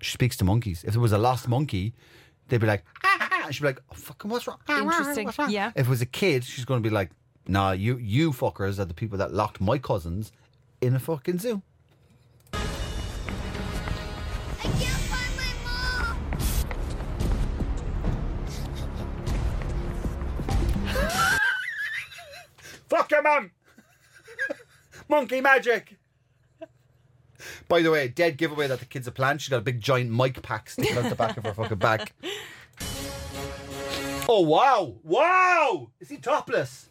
She speaks to monkeys. If there was a lost monkey, they'd be like, ah, ah, ah," and she'd be like, oh, fucking, what's wrong? Ah, Interesting. what's wrong?" Yeah. If it was a kid, she's going to be like, nah, you, you fuckers are the people that locked my cousins in a fucking zoo. I can't find my mom. Fuck your mum! Monkey magic! By the way, dead giveaway that the kid's a plant. She's got a big giant mic pack sticking out the back of her fucking back. Oh wow! Wow! Is he topless?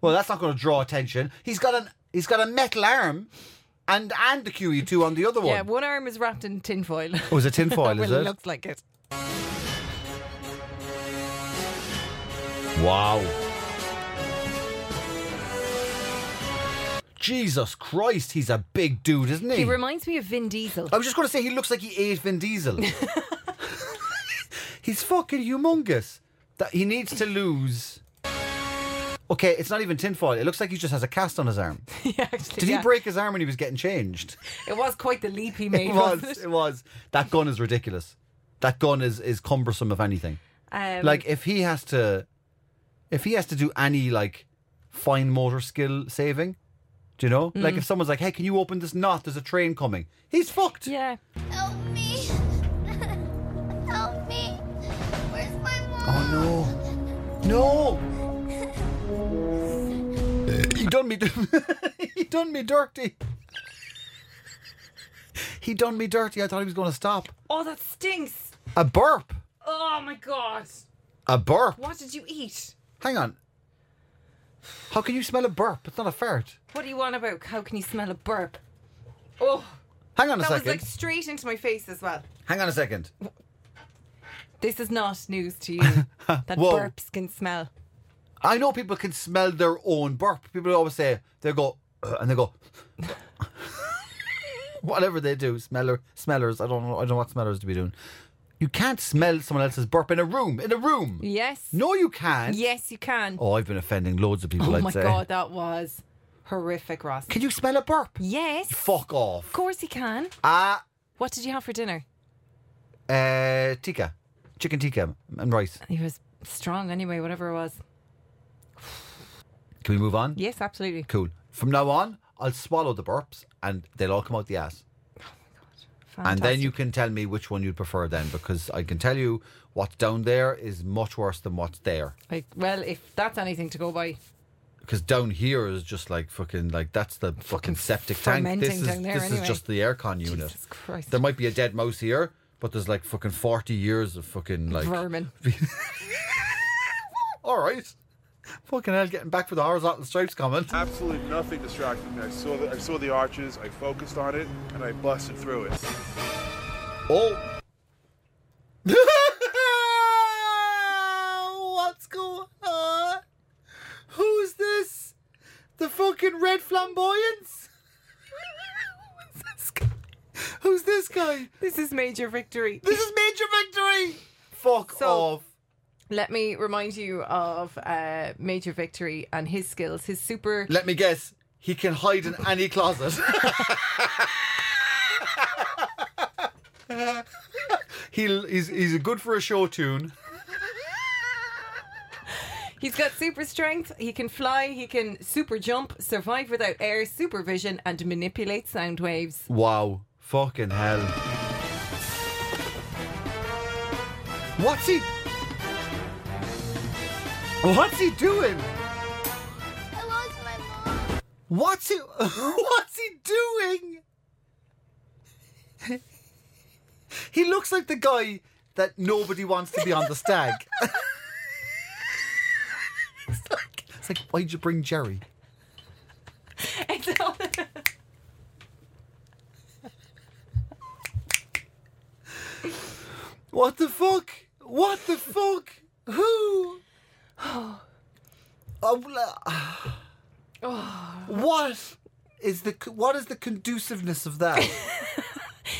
Well, that's not going to draw attention. He's got an he's got a metal arm, and and the QE2 on the other one. Yeah, one arm is wrapped in tinfoil. Oh, is it tinfoil, well, is it it? looks like it. Wow. Jesus Christ, he's a big dude, isn't he? He reminds me of Vin Diesel. I was just going to say he looks like he ate Vin Diesel. He's fucking humongous. That he needs to lose. Okay, it's not even tinfoil. It looks like he just has a cast on his arm. yeah, actually, Did yeah. he break his arm when he was getting changed? It was quite the leap he made. it was. wasn't It was. That gun is ridiculous. That gun is is cumbersome if anything. Um, like if he has to, if he has to do any like fine motor skill saving, do you know? Like Mm. if someone's like, "Hey, can you open this knot? There's a train coming." He's fucked. Yeah. Help me. Help me. Where's my mom? Oh no. No. he done me. he done me dirty. He done me dirty. I thought he was going to stop. Oh, that stinks. A burp. Oh my god. A burp. What did you eat? Hang on. How can you smell a burp? It's not a fart. What do you want about? How can you smell a burp? Oh, Hang on a that second. was like straight into my face as well. Hang on a second. This is not news to you that Whoa. burps can smell. I know people can smell their own burp. People always say they go "Uh," and they go whatever they do. Smeller, smellers. I don't know. I don't know what smellers to be doing. You can't smell someone else's burp in a room. In a room. Yes. No, you can't. Yes, you can. Oh, I've been offending loads of people. Oh I'd my say. god, that was horrific, Ross. Can you smell a burp? Yes. Fuck off. Of course you can. Ah, What did you have for dinner? uh, tikka, chicken tikka and rice. He was strong anyway, whatever it was. Can we move on? Yes, absolutely. Cool. From now on, I'll swallow the burps and they'll all come out the ass. And then you can tell me which one you'd prefer then, because I can tell you what's down there is much worse than what's there. Like, well, if that's anything to go by. Because down here is just like fucking like that's the fucking septic tank. fermenting This is down there this anyway. is just the aircon unit. Jesus Christ. There might be a dead mouse here, but there's like fucking forty years of fucking like Vermin. All right. Fucking hell, getting back for the horizontal stripes comment. Absolutely nothing distracted me. I saw the I saw the arches. I focused on it, and I busted through it. Oh. What's going on? Who's this? The fucking red flamboyance? Who's this guy? Who's this guy? This is Major Victory. This is Major Victory. Fuck So- off. Let me remind you of uh, Major Victory and his skills. His super. Let me guess. He can hide in any closet. He'll, he's he's good for a show tune. He's got super strength. He can fly. He can super jump, survive without air, supervision, and manipulate sound waves. Wow. Fucking hell. What's he? What's he doing? I lost my mom. What's he? What's he doing? he looks like the guy that nobody wants to be on the stag. it's, like, it's like, why'd you bring Jerry? It's all- What the fuck? What the fuck? Who? Oh, la- what is the what is the conduciveness of that?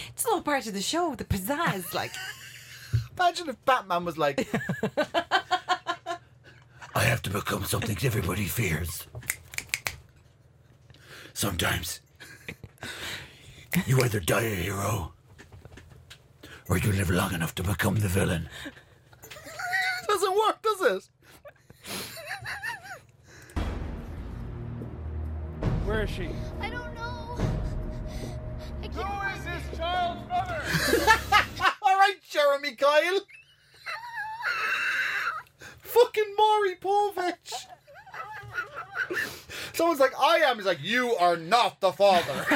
it's all part of the show, the pizzazz. Like, Imagine if Batman was like, I have to become something everybody fears. Sometimes you either die a hero or you live long enough to become the villain. Doesn't work, does it? Where is she? I don't know. I can't Who is this child's mother? All right, Jeremy Kyle. Fucking Maury Povich. Someone's like, I am. He's like, you are not the father.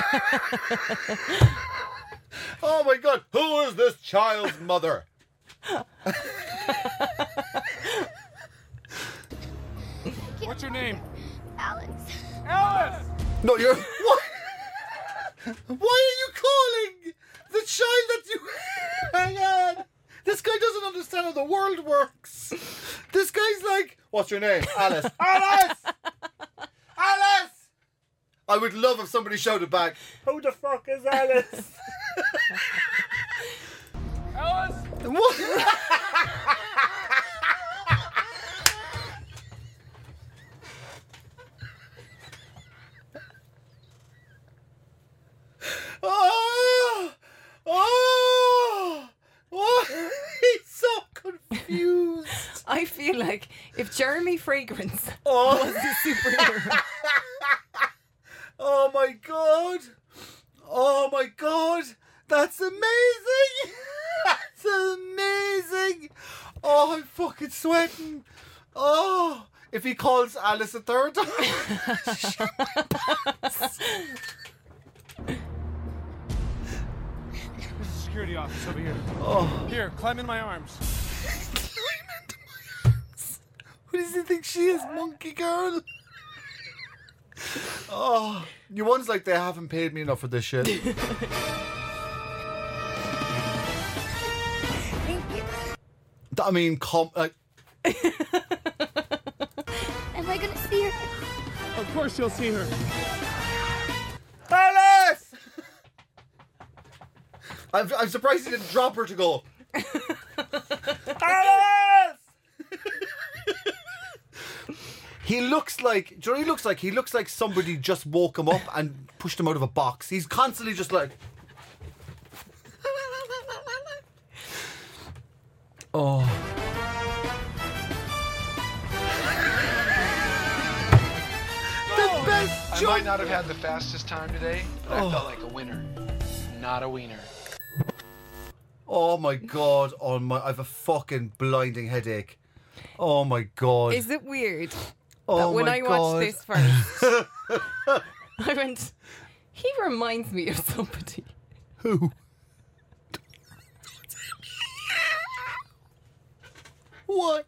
oh my god, who is this child's mother? What's your name? Alex. Alice! No, you're. What? Why are you calling the child that you. Hang on. This guy doesn't understand how the world works. This guy's like, what's your name? Alice. Alice! Alice! I would love if somebody shouted back, who the fuck is Alice? Alice! What? oh! Oh! What? Oh! He's so confused. I feel like if Jeremy Fragrance Oh. was the superhero, Oh my god! Oh my god! That's amazing! That's amazing! Oh, I'm fucking sweating! Oh, if he calls Alice a third time. Security office over here. Oh. Here, climb in my arms. Who does he think she is, monkey girl? Oh, you one's like they haven't paid me enough for this shit. I mean, com- uh, like, Am I gonna see her? Of course you'll see her. I'm, I'm surprised he didn't drop her to go. Alice! he looks like, do you know what he looks like? He looks like somebody just woke him up and pushed him out of a box. He's constantly just like. Oh. The best I joke. might not have had the fastest time today, but Oh. I felt like a winner, not a wiener. Oh my god! On my, I have a fucking blinding headache. Oh my god! is it weird Oh when my I God. watched this first, I went, he reminds me of somebody. Who? What?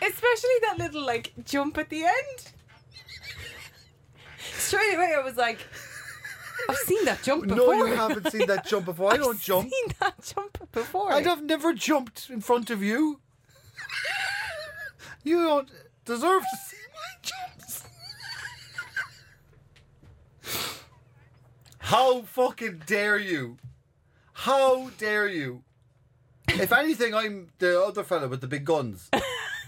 Especially that little like jump at the end. Straight away, I was like, I've seen that jump before. No, you haven't seen that jump before. I I've don't jump. I've Seen that jump before. I'd have never jumped in front of you. You don't deserve to see my jumps. How fucking dare you? How dare you? If anything, I'm the other fella with the big guns.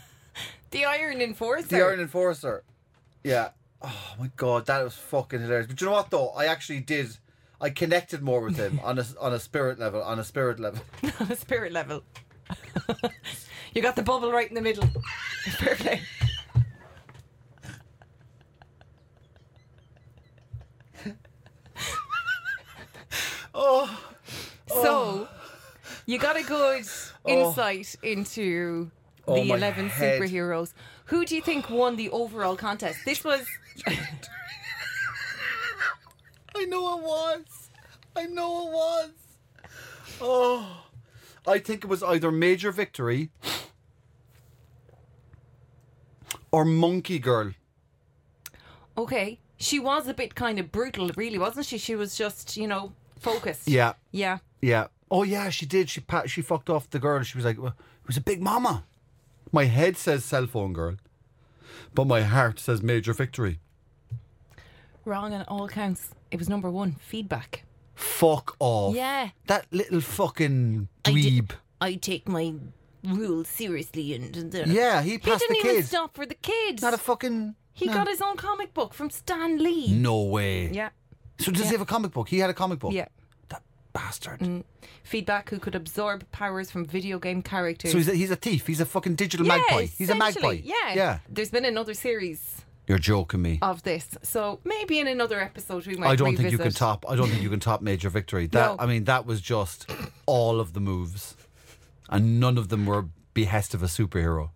the Iron Enforcer. The Iron Enforcer. Yeah. Oh my god, that was fucking hilarious. But you know what though? I actually did. I connected more with him on a on a spirit level. On a spirit level. on a spirit level. you got the bubble right in the middle. Fair play. Oh. So, oh. you got a good oh. insight into Oh, the my 11 head. superheroes. Who do you think won the overall contest? This was. I know it was. I know it was. Oh. I think it was either Major Victory or Monkey Girl. Okay. She was a bit kind of brutal, really, wasn't she? She was just, you know, focused. Yeah. Yeah. Yeah. Oh yeah, she did. She pat. she fucked off the girl. She was like, well, "It was a big mama." My head says cell phone girl, but my heart says Major Victory. Wrong on all counts. It was number one feedback. Fuck off. Yeah. That little fucking I dweeb. I take my rules seriously and. uh, Yeah, he passed didn't the even stop for the kids. Not a fucking. He no. got his own comic book from Stan Lee. No way. Yeah. So does Yeah. he have a comic book? He had a comic book. Yeah. Bastard. Mm. Feedback who could absorb powers from video game characters. So he's a, he's a thief. He's a fucking digital yeah, magpie. He's a magpie. Yeah. Yeah. There's been another series You're joking me. of this. So maybe in another episode we might I don't think you can top. I don't think you can top Major Victory. That No. I mean, that was just all of the moves, and none of them were behest of a superhero.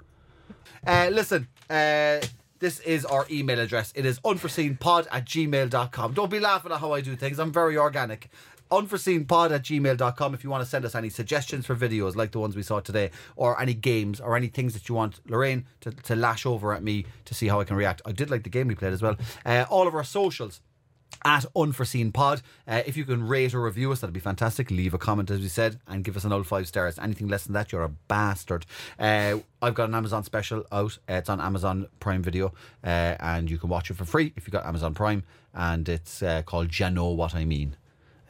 Uh, listen, uh, this is our email address. It is unforeseenpod at gmail.com. Don't be laughing at how I do things. I'm very organic. Unforeseenpod at gmail.com if you want to send us any suggestions for videos like the ones we saw today, or any games, or any things that you want Lorraine to, to lash over at me to see how I can react. I did like the game we played as well. Uh, all of our socials at Unforeseen Pod. Uh, if you can rate or review us, that'd be fantastic. Leave a comment, as we said, and give us an old five stars. Anything less than that, you're a bastard. Uh, I've got an Amazon special out. Uh, it's on Amazon Prime Video, uh, and you can watch it for free if you've got Amazon Prime. And it's uh, called "Ya Know What I Mean."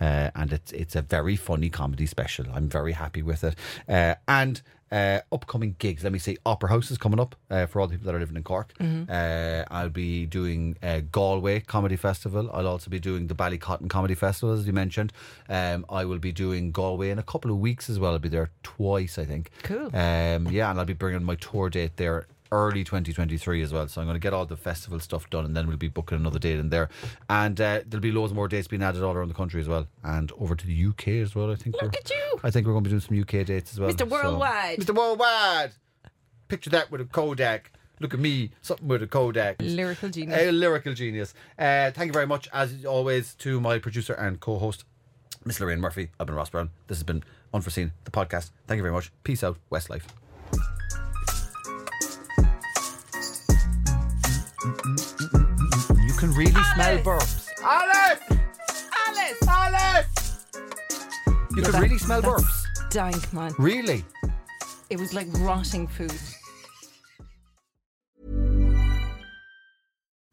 Uh, and it's it's a very funny comedy special. I'm very happy with it. Uh, and uh, upcoming gigs. Let me see. Opera House is coming up uh, for all the people that are living in Cork. Mhm. Uh, I'll be doing uh, Galway Comedy Festival. I'll also be doing the Ballycotton Comedy Festival, as you mentioned. Um, I will be doing Galway in a couple of weeks as well. I'll be there twice, I think. Cool. Um, yeah, and I'll be bringing my tour date there early 2023 as well. So I'm going to get all the festival stuff done, and then we'll be booking another date in there. And uh, there'll be loads more dates being added all around the country as well, and over to the UK as well. I think. Look at you! I think we're going to be doing some UK dates as well. Mr. Worldwide. Mr. Worldwide. Picture that with a Kodak. Look at me, something with a Kodak. Lyrical genius. A lyrical genius. Uh, thank you very much, as always, to my producer and co-host, Miss Lorraine Murphy. I've been Ross Browne. This has been Unforeseen, the podcast. Thank you very much. Peace out, Westlife. You can really smell burps. Alice! Alice! Alice! You Yeah, can that- really smell that's burps. Dank, man. Really? It was like rotting food.